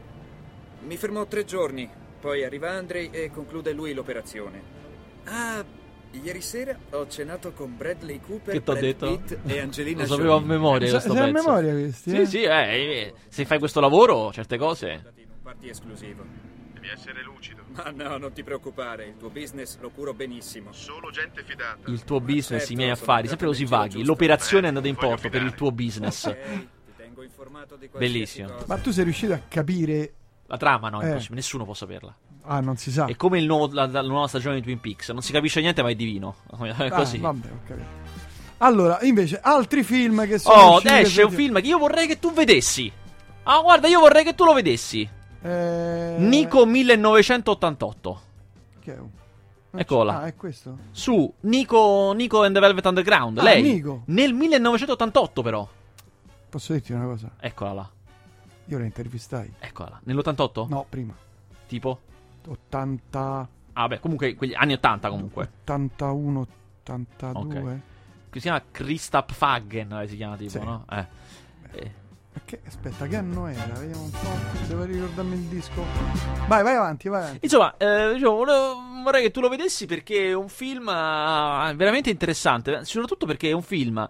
[SPEAKER 6] Mi fermo tre giorni. Poi arriva Andrei e conclude lui l'operazione. Ah, ieri sera ho cenato con Bradley Cooper,
[SPEAKER 2] Che t'ho
[SPEAKER 6] Brad
[SPEAKER 2] detto?
[SPEAKER 6] Pitt e Angelina
[SPEAKER 2] Lo sapevo a
[SPEAKER 6] Jolie.
[SPEAKER 2] memoria
[SPEAKER 1] Sa-
[SPEAKER 2] questo pezzo.
[SPEAKER 1] memoria questi?
[SPEAKER 2] Sì,
[SPEAKER 1] eh?
[SPEAKER 2] sì, eh, eh, se fai questo lavoro, certe cose.
[SPEAKER 6] In un party esclusivo.
[SPEAKER 7] Devi essere lucido.
[SPEAKER 6] Ma no, non ti preocupare. Il tuo business lo curo benissimo.
[SPEAKER 7] Solo gente fidata.
[SPEAKER 2] Il tuo business,
[SPEAKER 6] certo,
[SPEAKER 2] i miei
[SPEAKER 6] sono
[SPEAKER 2] affari, sempre così vaghi.
[SPEAKER 6] giusto.
[SPEAKER 2] L'operazione è andata in
[SPEAKER 7] Voglio
[SPEAKER 2] porto per il
[SPEAKER 7] fidare.
[SPEAKER 2] tuo business.
[SPEAKER 6] Ok, ti tengo informato di qualsiasi
[SPEAKER 2] Bellissimo.
[SPEAKER 6] cosa.
[SPEAKER 1] Ma tu sei riuscito a capire...
[SPEAKER 2] La trama no, è
[SPEAKER 1] Eh.
[SPEAKER 2] impossibile, nessuno può saperla.
[SPEAKER 1] Ah, non si sa.
[SPEAKER 2] È come il nuovo- la, la nuova stagione di Twin Peaks, non si capisce niente ma è divino. È
[SPEAKER 1] Ah,
[SPEAKER 2] così.
[SPEAKER 1] vabbè, ho capito. Allora, invece, altri film che sono
[SPEAKER 2] Oh,
[SPEAKER 1] usciti
[SPEAKER 2] esce un film che io vorrei che tu vedessi. Ah, guarda, io vorrei che tu lo vedessi.
[SPEAKER 1] Eh,
[SPEAKER 2] Nico 1988.
[SPEAKER 1] Che è un- non
[SPEAKER 2] Eccolo
[SPEAKER 1] c'è-
[SPEAKER 2] là.
[SPEAKER 1] Ah, è questo?
[SPEAKER 2] Su Nico, Nico and the Velvet Underground.
[SPEAKER 1] Ah,
[SPEAKER 2] Lei.
[SPEAKER 1] Nico.
[SPEAKER 2] Nel 1988, però.
[SPEAKER 1] Posso dirti una cosa?
[SPEAKER 2] Eccola là.
[SPEAKER 1] Io la intervistai.
[SPEAKER 2] Eccola là. Nell'88?
[SPEAKER 1] No, prima.
[SPEAKER 2] Tipo?
[SPEAKER 1] 80...
[SPEAKER 2] Ah, beh, comunque, quegli anni 80 comunque.
[SPEAKER 1] 81, 82.
[SPEAKER 2] Che si chiama Christap Fagen, eh, si chiama tipo,
[SPEAKER 1] Sì.
[SPEAKER 2] no? Eh. Eh.
[SPEAKER 1] Che, aspetta, che anno era? Vediamo un po'. Devo ricordarmi il disco. Vai, vai avanti, vai avanti.
[SPEAKER 2] Insomma, eh, volevo- vorrei che tu lo vedessi perché è un film eh, veramente interessante, soprattutto perché è un film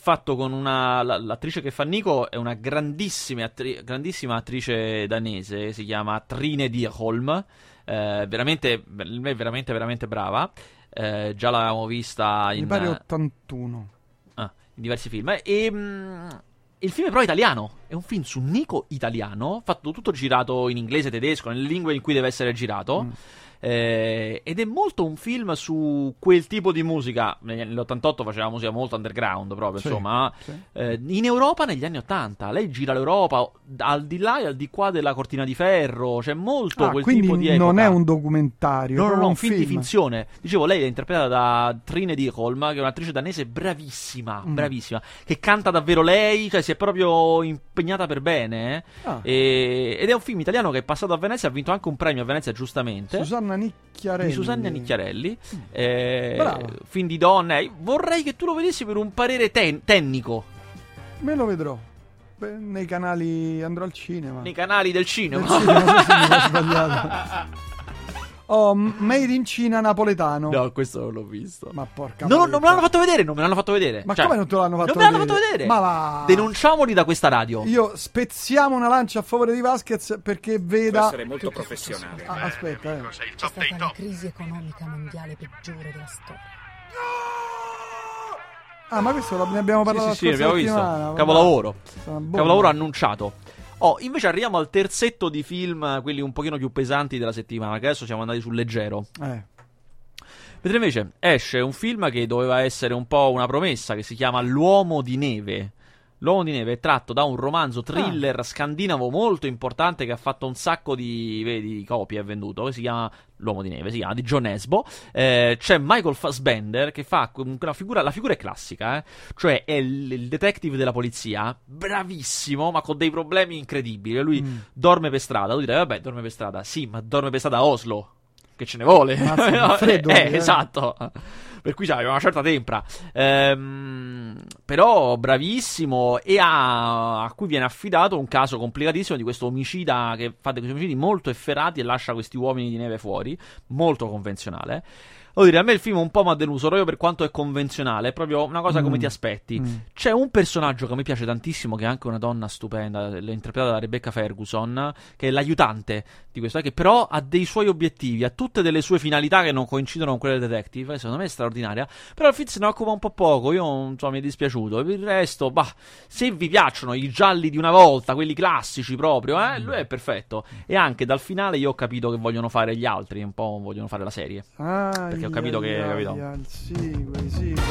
[SPEAKER 2] fatto con una... la- l'attrice che fa Nico è una grandissima, attri- grandissima attrice danese, si chiama Trine Dierholm, eh, veramente, veramente, veramente brava. Eh, già l'avevamo vista
[SPEAKER 1] Mi
[SPEAKER 2] in,
[SPEAKER 1] pare 81.
[SPEAKER 2] ah, in diversi film. E mm, il film è però italiano. È un film su Nico italiano, fatto tutto girato in inglese tedesco, nelle lingue in cui deve essere girato.
[SPEAKER 1] Mm.
[SPEAKER 2] Eh, ed è molto un film su quel tipo di musica. Negli anni 88 faceva musica molto underground, proprio
[SPEAKER 1] Sì,
[SPEAKER 2] insomma.
[SPEAKER 1] sì.
[SPEAKER 2] Eh, in Europa negli anni 80. Lei gira l'Europa al di là e al di qua della cortina di ferro. C'è molto
[SPEAKER 1] Ah,
[SPEAKER 2] quel tipo di
[SPEAKER 1] non
[SPEAKER 2] epoca.
[SPEAKER 1] è un documentario,
[SPEAKER 2] No, no, no,
[SPEAKER 1] un
[SPEAKER 2] un film, di finzione. Dicevo, lei è interpretata da Trine Dicholm, che è un'attrice danese bravissima,
[SPEAKER 1] Mm.
[SPEAKER 2] bravissima, che canta davvero lei, cioè si è proprio impegnata per bene. eh.
[SPEAKER 1] Ah.
[SPEAKER 2] E- ed è un film italiano che è passato a Venezia, ha vinto anche un premio a Venezia, giustamente.
[SPEAKER 1] Susanna Nicchiarelli.
[SPEAKER 2] di Susanna Nicchiarelli, eh,
[SPEAKER 1] Brava.
[SPEAKER 2] film di donne. Eh, Vorrei che tu lo vedessi per un parere ten- tecnico
[SPEAKER 1] Me lo vedrò. Beh, nei canali andrò al cinema.
[SPEAKER 2] nei canali del
[SPEAKER 1] Del
[SPEAKER 2] cinema.
[SPEAKER 1] cinema, sì, sì, mi sbagliato. Oh, Made in Cina napoletano.
[SPEAKER 2] No, questo non l'ho visto.
[SPEAKER 1] Ma porca
[SPEAKER 2] No, no, non me l'hanno fatto vedere, non me l'hanno fatto vedere.
[SPEAKER 1] Ma
[SPEAKER 2] Cioè,
[SPEAKER 1] come non te l'hanno fatto
[SPEAKER 2] Non me l'hanno
[SPEAKER 1] vedere?
[SPEAKER 2] fatto vedere.
[SPEAKER 1] Ma va.
[SPEAKER 2] Denunciamoli da questa radio.
[SPEAKER 1] Io spezziamo una lancia a favore di Vasquez perché
[SPEAKER 6] Può
[SPEAKER 1] veda.
[SPEAKER 6] essere molto professionale.
[SPEAKER 1] Ah, aspetta, eh.
[SPEAKER 8] C'è stata la crisi economica mondiale peggiore della storia.
[SPEAKER 1] Ah, ma questo ne abbiamo parlato
[SPEAKER 2] Sì, sì, sì, abbiamo visto. Capolavoro. Capolavoro annunciato. Oh, invece arriviamo al terzetto di film, quelli un pochino più pesanti della settimana, che adesso siamo andati sul leggero.
[SPEAKER 1] Eh.
[SPEAKER 2] Mentre invece esce un film che doveva essere un po' una promessa, che si chiama L'uomo di neve. L'uomo di neve è tratto da un romanzo thriller scandinavo molto importante che ha fatto un sacco di vedi, copie, è venduto, che si chiama L'uomo di neve, si chiama di John Esbo. Eh, c'è Michael Fassbender che fa una figura, la figura è classica, eh? cioè è il, il detective della polizia, bravissimo, ma con dei problemi incredibili. Lui
[SPEAKER 1] Mm.
[SPEAKER 2] dorme per strada, tu direi, vabbè, dorme per strada, sì, ma dorme per strada a Oslo. Che ce ne vuole?
[SPEAKER 1] Mazza, fa freddo
[SPEAKER 2] eh,
[SPEAKER 1] eh.
[SPEAKER 2] esatto. Per cui c'aveva una certa tempra. Ehm, però bravissimo e ha, a cui viene affidato un caso complicatissimo di questo omicida che fa dei questi omicidi molto efferati e lascia questi uomini di neve fuori. Molto convenzionale. Devo dire, a me il film un po' mi ha deluso, proprio per quanto è convenzionale, è proprio una cosa come
[SPEAKER 1] Mm.
[SPEAKER 2] ti aspetti.
[SPEAKER 1] Mm.
[SPEAKER 2] C'è un personaggio che mi piace tantissimo, che è anche una donna stupenda, interpretata da Rebecca Ferguson, che è l'aiutante di questo, che però ha dei suoi obiettivi, ha tutte delle sue finalità che non coincidono con quelle del detective, secondo me è straordinaria. Però il film se ne occupa un po' poco, io insomma, mi è dispiaciuto. Per il resto, bah, se vi piacciono i gialli di una volta, quelli classici proprio, eh, lui è perfetto. E anche dal finale io ho capito che vogliono fare gli altri, un po' vogliono fare la serie.
[SPEAKER 1] Ah,
[SPEAKER 2] Perché ho capito che- capito?
[SPEAKER 1] Il sigue, il sigue,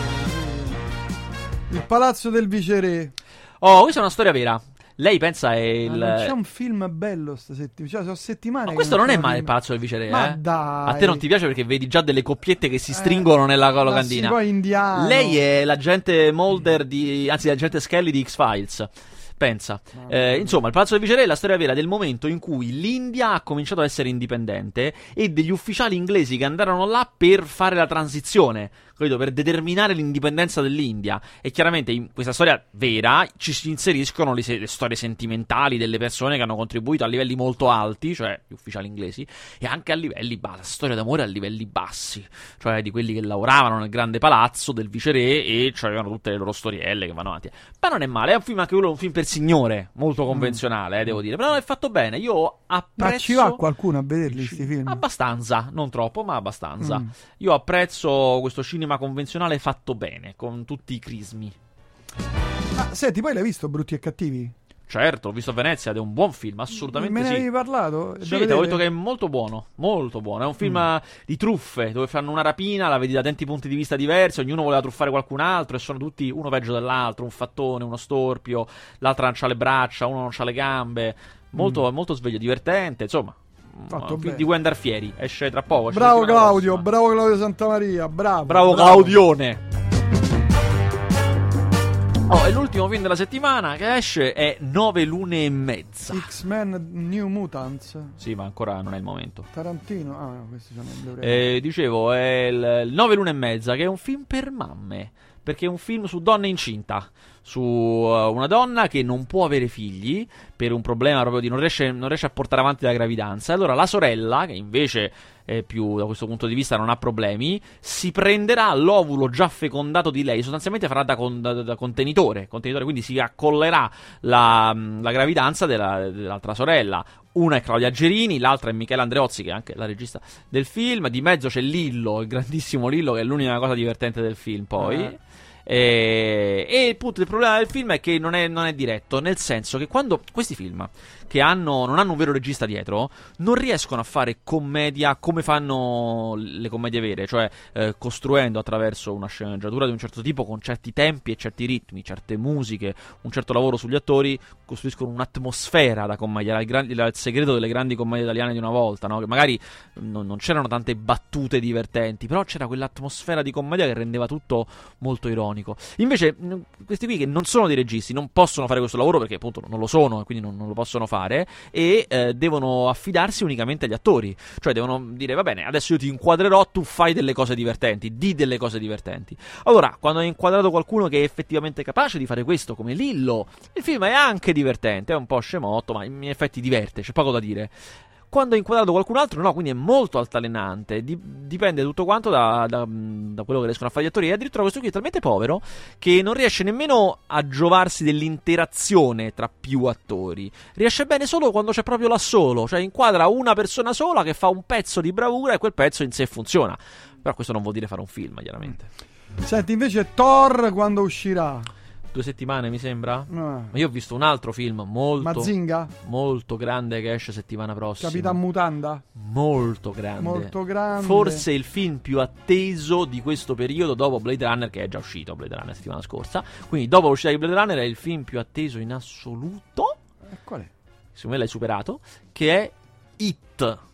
[SPEAKER 1] il palazzo del viceré.
[SPEAKER 2] Oh, questa è una storia vera. Lei pensa è il.
[SPEAKER 1] Ma non c'è un film bello sta settimana. Cioè, sono settimane.
[SPEAKER 2] Ma questo non è male il palazzo del viceré,
[SPEAKER 1] Ma
[SPEAKER 2] eh?
[SPEAKER 1] dai.
[SPEAKER 2] A te non ti piace perché vedi già delle coppiette che si
[SPEAKER 1] Eh,
[SPEAKER 2] stringono nella
[SPEAKER 1] ma
[SPEAKER 2] locandina.
[SPEAKER 1] sì, poi indiano.
[SPEAKER 2] Lei è l'agente Mulder di. anzi, l'agente Skelly di X-Files. Pensa. Eh, insomma, il Palazzo del Viceré è la storia vera del momento in cui l'India ha cominciato a essere indipendente e degli ufficiali inglesi che andarono là per fare la transizione, capito? Per determinare l'indipendenza dell'India. E chiaramente in questa storia vera ci si inseriscono le, se- le storie sentimentali delle persone che hanno contribuito a livelli molto alti, cioè gli ufficiali inglesi, e anche a livelli bassi, la storia d'amore a livelli bassi, cioè di quelli che lavoravano nel grande palazzo del viceré e cioè avevano tutte le loro storielle che vanno avanti. Ma non è male, è un film anche quello un film per signore, molto convenzionale, eh, devo dire, però è fatto bene. Io apprezzo
[SPEAKER 1] Ma ci va qualcuno a vederli sti film?
[SPEAKER 2] Abbastanza, non troppo, ma abbastanza.
[SPEAKER 1] Mm.
[SPEAKER 2] Io apprezzo questo cinema convenzionale fatto bene, con tutti i crismi.
[SPEAKER 1] Ma senti, poi l'hai visto Brutti e Cattivi?
[SPEAKER 2] Certo, l'ho visto a Venezia ed è un buon film, assolutamente
[SPEAKER 1] Me ne
[SPEAKER 2] sì.
[SPEAKER 1] avevi parlato?
[SPEAKER 2] Sì, ti avevo
[SPEAKER 1] vedere?
[SPEAKER 2] detto che è molto buono, molto buono. È un film
[SPEAKER 1] Mm.
[SPEAKER 2] di truffe dove fanno una rapina, la vedi da tanti punti di vista diversi, ognuno voleva truffare qualcun altro e sono tutti uno peggio dell'altro, un fattone, uno storpio, l'altra non ha le braccia, uno non ha le gambe. Molto, molto sveglio, divertente, insomma.
[SPEAKER 1] Mm. Fatto
[SPEAKER 2] un film di cui andare fieri, esce tra poco. esce
[SPEAKER 1] Bravo Claudio,
[SPEAKER 2] prossima.
[SPEAKER 1] bravo Claudio Santamaria, bravo.
[SPEAKER 2] Bravo Claudione. Oh, e l'ultimo film della settimana che esce è Nove lune e mezza.
[SPEAKER 1] X-Men New Mutants.
[SPEAKER 2] Sì, ma ancora non è il momento.
[SPEAKER 1] Tarantino. Ah, no, questi sono i.
[SPEAKER 2] Eh, dicevo, è il, 9 lune e mezza, che è un film per mamme. Perché è un film su donne incinta. Su uh, una donna che non può avere figli per un problema proprio di non riesce, non riesce a portare avanti la gravidanza. Allora la sorella, che invece è più da questo punto di vista non ha problemi, si prenderà l'ovulo già fecondato di lei. Sostanzialmente farà da, con- da- da contenitore, contenitore, quindi si accollerà la, la gravidanza della- dell'altra sorella. Una è Claudia Gerini, l'altra è Michela Andreozzi, che è anche la regista del film. Di mezzo c'è Lillo, il grandissimo Lillo, che è l'unica cosa divertente del film. Poi.
[SPEAKER 1] Eh.
[SPEAKER 2] E, e appunto il problema del film è che non è, non è diretto, nel senso che quando questi film che hanno, non hanno un vero regista dietro, non riescono a fare commedia come fanno le commedie vere, cioè eh, costruendo attraverso una sceneggiatura di un certo tipo, con certi tempi e certi ritmi, certe musiche, un certo lavoro sugli attori, costruiscono un'atmosfera da commedia. Era il, gran- il segreto delle grandi commedie italiane di una volta, no? che magari non, non c'erano tante battute divertenti, però c'era quell'atmosfera di commedia che rendeva tutto molto ironico. Invece, questi qui che non sono dei registi, non possono fare questo lavoro perché appunto non lo sono e quindi non, non lo possono fare e eh, devono affidarsi unicamente agli attori. Cioè devono dire va bene, adesso io ti inquadrerò, tu fai delle cose divertenti, di delle cose divertenti. Allora, quando hai inquadrato qualcuno che è effettivamente capace di fare questo, come Lillo, il film è anche divertente, è un po' scemotto, ma in effetti diverte, c'è poco da dire. Quando è inquadrato qualcun altro, no, quindi è molto altalenante. Di- dipende tutto quanto da, da, da, quello che riescono a fare gli attori. E addirittura questo qui è talmente povero che non riesce nemmeno a giovarsi dell'interazione tra più attori. Riesce bene solo quando c'è proprio l'assolo, cioè inquadra una persona sola che fa un pezzo di bravura e quel pezzo in sé funziona. Però questo non vuol dire fare un film, chiaramente.
[SPEAKER 1] Senti, invece Thor quando uscirà?
[SPEAKER 2] Due settimane, mi sembra.
[SPEAKER 1] Eh.
[SPEAKER 2] Ma io ho visto un altro film molto,
[SPEAKER 1] Mazinga?
[SPEAKER 2] molto grande che esce settimana prossima.
[SPEAKER 1] Capitan Mutanda?
[SPEAKER 2] Molto grande.
[SPEAKER 1] Molto grande.
[SPEAKER 2] Forse il film più atteso di questo periodo dopo Blade Runner, che è già uscito Blade Runner la settimana scorsa. Quindi dopo l'uscita di Blade Runner è il film più atteso in assoluto.
[SPEAKER 1] E qual è?
[SPEAKER 2] Secondo me l'hai superato. Che è It.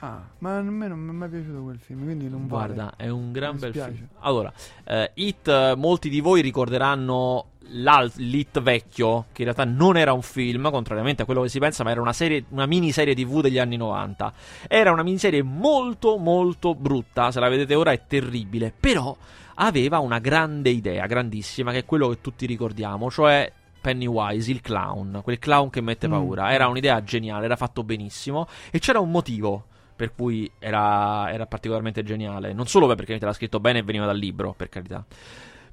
[SPEAKER 1] Ah, ma a me non mi è mai piaciuto quel film, quindi non
[SPEAKER 2] Guarda,
[SPEAKER 1] vale.
[SPEAKER 2] è un gran
[SPEAKER 1] Mi
[SPEAKER 2] bel
[SPEAKER 1] spiace.
[SPEAKER 2] film. Allora, eh, It, molti di voi ricorderanno l'It vecchio, che in realtà non era un film, contrariamente a quello che si pensa, ma era una, serie, una miniserie TV degli anni 90. Era una miniserie molto, molto brutta. Se la vedete ora è terribile. Però aveva una grande idea, grandissima, che è quello che tutti ricordiamo, cioè Pennywise, il clown, quel clown che mette
[SPEAKER 1] Mm.
[SPEAKER 2] paura. Era un'idea geniale, era fatto benissimo e c'era un motivo per cui era, era particolarmente geniale. Non solo perché era scritto bene e veniva dal libro, per carità.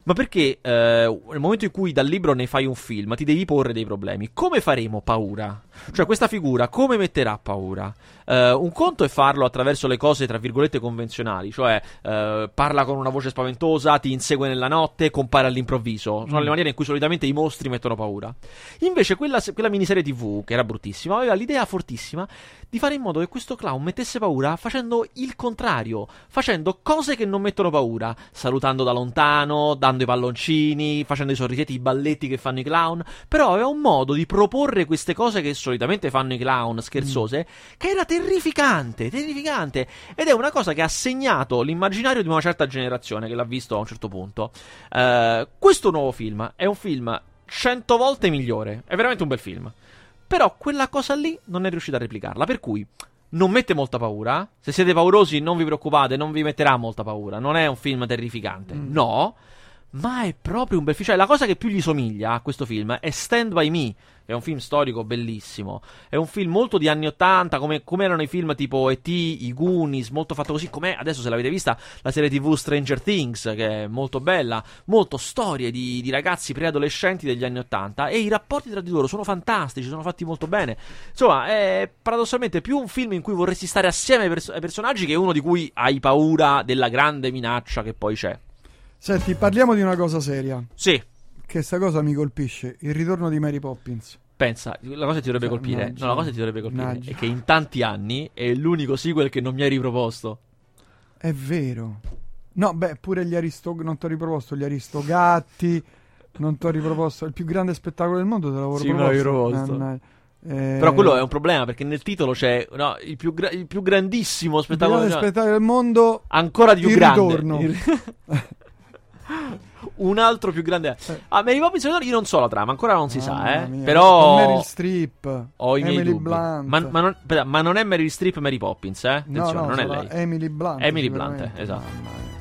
[SPEAKER 2] Ma perché eh, nel momento in cui dal libro ne fai un film, ti devi porre dei problemi. Come faremo paura? Cioè, questa figura come metterà paura? Eh, un conto è farlo attraverso le cose, tra virgolette, convenzionali, cioè eh, parla con una voce spaventosa, ti insegue nella notte, compare all'improvviso. Sono le maniere in cui solitamente i mostri mettono paura. Invece, quella, quella miniserie TV, che era bruttissima, aveva l'idea fortissima di fare in modo che questo clown mettesse paura facendo il contrario, facendo cose che non mettono paura, salutando da lontano, dando i palloncini, facendo i sorrisetti, i balletti che fanno i clown, però aveva un modo di proporre queste cose che solitamente fanno i clown scherzose, che era terrificante, terrificante, ed è una cosa che ha segnato l'immaginario di una certa generazione che l'ha visto a un certo punto. Eh, questo nuovo film è un film cento volte migliore, è veramente un bel film. Però quella cosa lì non è riuscita a replicarla. Per cui non mette molta paura. Se siete paurosi, non vi preoccupate, non vi metterà molta paura. Non è un film terrificante. No. Ma è proprio un bel film. Cioè, la cosa che più gli somiglia a questo film è Stand By Me, che è un film storico bellissimo. È un film molto di anni 80, come, come erano i film tipo E.T., i Goonies, molto fatto così. Com'è adesso, se l'avete vista, la serie TV Stranger Things, che è molto bella. Molto storie di, di ragazzi preadolescenti degli anni 80. E i rapporti tra di loro sono fantastici, sono fatti molto bene. Insomma, è paradossalmente più un film in cui vorresti stare assieme ai, pers- ai personaggi che uno di cui hai paura della grande minaccia che poi c'è.
[SPEAKER 1] Senti, parliamo di una cosa seria.
[SPEAKER 2] Sì.
[SPEAKER 1] Che sta cosa mi colpisce. Il ritorno di Mary Poppins.
[SPEAKER 2] Pensa, la cosa che ti dovrebbe colpire.
[SPEAKER 1] Mannaggia.
[SPEAKER 2] No, la cosa che ti dovrebbe colpire
[SPEAKER 1] Mannaggia.
[SPEAKER 2] è che in tanti anni è l'unico sequel che non mi hai riproposto.
[SPEAKER 1] È vero. No, beh, pure gli Aristo... Non ti ho riproposto gli Aristogatti. Non ti ho riproposto il più grande spettacolo del mondo. Te l'avevo
[SPEAKER 2] Sì, me l'avevi
[SPEAKER 1] riproposto. Mannaggia. Eh,
[SPEAKER 2] Però quello è un problema perché nel titolo c'è no, il, più gra- il più grandissimo
[SPEAKER 1] il più
[SPEAKER 2] spettacolo.
[SPEAKER 1] grande spettacolo del mondo.
[SPEAKER 2] ancora di più
[SPEAKER 1] Il
[SPEAKER 2] grande.
[SPEAKER 1] ritorno.
[SPEAKER 2] Il- Un altro più grande. Ah, Mary Poppins io non so la trama, ancora non si sa,
[SPEAKER 1] Mamma
[SPEAKER 2] eh.
[SPEAKER 1] mia.
[SPEAKER 2] Però
[SPEAKER 1] Meryl Streep.
[SPEAKER 2] ho i miei
[SPEAKER 1] Emily
[SPEAKER 2] dubbi.
[SPEAKER 1] Blunt.
[SPEAKER 2] Ma, ma non, ma non è Meryl Streep Mary Poppins, eh?
[SPEAKER 1] No,
[SPEAKER 2] Attenzione,
[SPEAKER 1] no,
[SPEAKER 2] non è lei.
[SPEAKER 1] Emily Blunt.
[SPEAKER 2] Emily Blunt, esatto.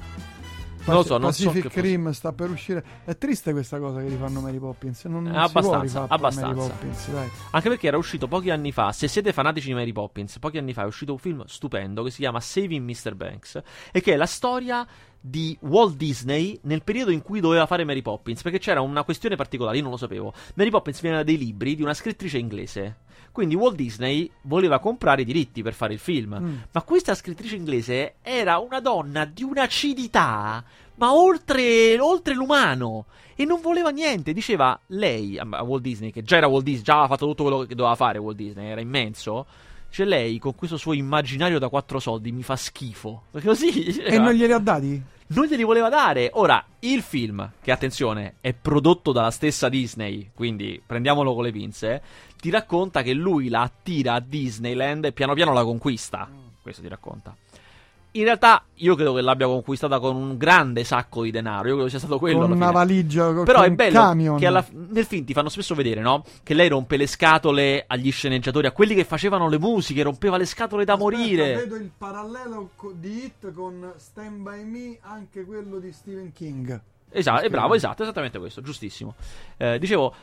[SPEAKER 2] Non lo so, non so
[SPEAKER 1] Pacific
[SPEAKER 2] che fosse.
[SPEAKER 1] Rim sta per uscire. È triste questa cosa che rifanno Mary Poppins. Non, non
[SPEAKER 2] abbastanza, abbastanza.
[SPEAKER 1] Poppins.
[SPEAKER 2] Anche perché era uscito pochi anni fa. Se siete fanatici di Mary Poppins, pochi anni fa è uscito un film stupendo che si chiama Saving Mr. Banks. E che è la storia di Walt Disney nel periodo in cui doveva fare Mary Poppins. Perché c'era una questione particolare, io non lo sapevo. Mary Poppins viene da dei libri di una scrittrice inglese. Quindi Walt Disney voleva comprare i diritti per fare il film.
[SPEAKER 1] Mm.
[SPEAKER 2] Ma questa scrittrice inglese era una donna di un'acidità, ma oltre, oltre l'umano. E non voleva niente. Diceva lei a Walt Disney, che già era Walt Disney, già aveva fatto tutto quello che doveva fare Walt Disney, era immenso. Cioè lei con questo suo immaginario da quattro soldi mi fa schifo. Così.
[SPEAKER 1] E non glieli ha dati?
[SPEAKER 2] Non glieli voleva dare. Ora, il film, che attenzione, è prodotto dalla stessa Disney, quindi prendiamolo con le pinze, ti racconta che lui la attira a Disneyland e piano piano la conquista. Questo ti racconta. In realtà, io credo che l'abbia conquistata con un grande sacco di denaro. Io credo sia stato quello.
[SPEAKER 1] con
[SPEAKER 2] alla
[SPEAKER 1] una
[SPEAKER 2] fine.
[SPEAKER 1] valigia, con
[SPEAKER 2] Però è
[SPEAKER 1] un
[SPEAKER 2] bello
[SPEAKER 1] camion.
[SPEAKER 2] che alla- nel film ti fanno spesso vedere, no? Che lei rompe le scatole agli sceneggiatori, a quelli che facevano le musiche, rompeva le scatole da morire.
[SPEAKER 1] vedo il parallelo co- di Hit con Stand By Me, anche quello di Stephen King.
[SPEAKER 2] Esatto, è bravo, esatto, esattamente questo, giustissimo. Eh, dicevo,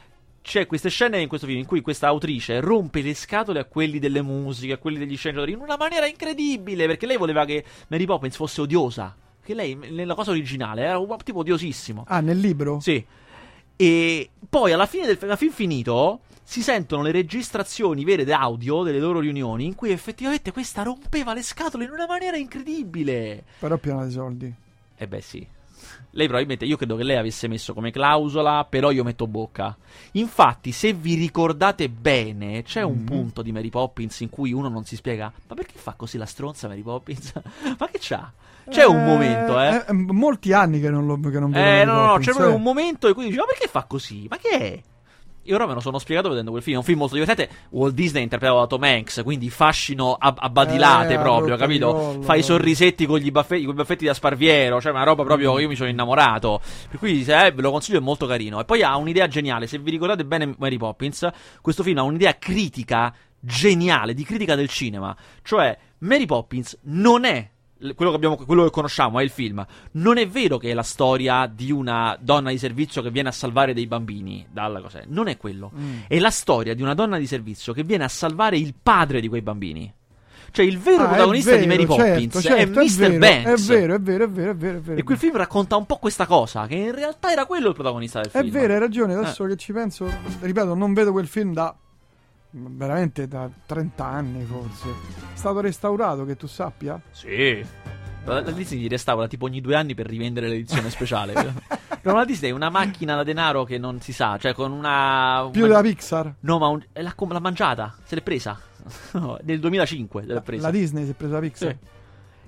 [SPEAKER 2] c'è queste scene in questo film in cui questa autrice rompe le scatole a quelli delle musiche, a quelli degli sceneggiatori, in una maniera incredibile, perché lei voleva che Mary Poppins fosse odiosa. Che lei, nella cosa originale, era un tipo odiosissimo.
[SPEAKER 1] Ah, nel libro?
[SPEAKER 2] Sì. E poi alla fine del alla fin finito si sentono le registrazioni vere d'audio delle loro riunioni in cui effettivamente questa rompeva le scatole in una maniera incredibile.
[SPEAKER 1] Però piena di soldi.
[SPEAKER 2] Eh beh sì. Lei probabilmente, io credo che lei avesse messo come clausola, però io metto bocca. Infatti, se vi ricordate bene, c'è un
[SPEAKER 1] Mhm.
[SPEAKER 2] punto di Mary Poppins in cui uno non si spiega, ma perché fa così la stronza Mary Poppins? ma che c'ha? C'è un momento, eh.
[SPEAKER 1] eh, molti anni che non, lo, che non vedo
[SPEAKER 2] Eh,
[SPEAKER 1] Mary
[SPEAKER 2] no, no,
[SPEAKER 1] Poppins,
[SPEAKER 2] c'è proprio
[SPEAKER 1] eh.
[SPEAKER 2] un momento in cui dici, ma perché fa così? Ma che è? E ora me lo sono spiegato vedendo quel film. È un film molto divertente. Walt Disney interpretava da Tom Hanks, quindi fascino a, a badilate
[SPEAKER 1] Eh,
[SPEAKER 2] proprio, capito?
[SPEAKER 1] collo,
[SPEAKER 2] Fa i sorrisetti con gli baffetti, con i baffetti da sparviero, cioè una roba proprio io mi sono innamorato. Per cui se, eh, ve lo consiglio, è molto carino. E poi ha un'idea geniale. Se vi ricordate bene Mary Poppins, questo film ha un'idea critica geniale, di critica del cinema. Cioè, Mary Poppins non è quello che, abbiamo, quello che conosciamo, è il film. Non è vero che è la storia di una donna di servizio che viene a salvare dei bambini dalla cosa. Non è quello.
[SPEAKER 1] Mm.
[SPEAKER 2] È la storia di una donna di servizio che viene a salvare il padre di quei bambini. Cioè, il vero
[SPEAKER 1] Ah, è
[SPEAKER 2] protagonista di
[SPEAKER 1] vero,
[SPEAKER 2] Mary
[SPEAKER 1] certo,
[SPEAKER 2] Poppins
[SPEAKER 1] certo,
[SPEAKER 2] è
[SPEAKER 1] è
[SPEAKER 2] Mr.
[SPEAKER 1] vero,
[SPEAKER 2] Banks.
[SPEAKER 1] È vero, è vero, è vero, è vero. È vero.
[SPEAKER 2] E quel film racconta un po' questa cosa, che in realtà era quello il protagonista del
[SPEAKER 1] È
[SPEAKER 2] film.
[SPEAKER 1] vero, hai
[SPEAKER 2] Eh.
[SPEAKER 1] ragione. Adesso che ci penso, ripeto, non vedo quel film da veramente da 30 anni forse. È stato restaurato, che tu sappia?
[SPEAKER 2] Sì. La Disney li restaura tipo ogni due anni per rivendere l'edizione speciale. Però la Disney è una macchina da denaro che non si sa, cioè con una...
[SPEAKER 1] Più della Pixar.
[SPEAKER 2] No, ma un- l'ha, l'ha mangiata, se l'è presa. No, Nel 2005 se l'è presa.
[SPEAKER 1] La Disney si è presa la Pixar.
[SPEAKER 2] Sì.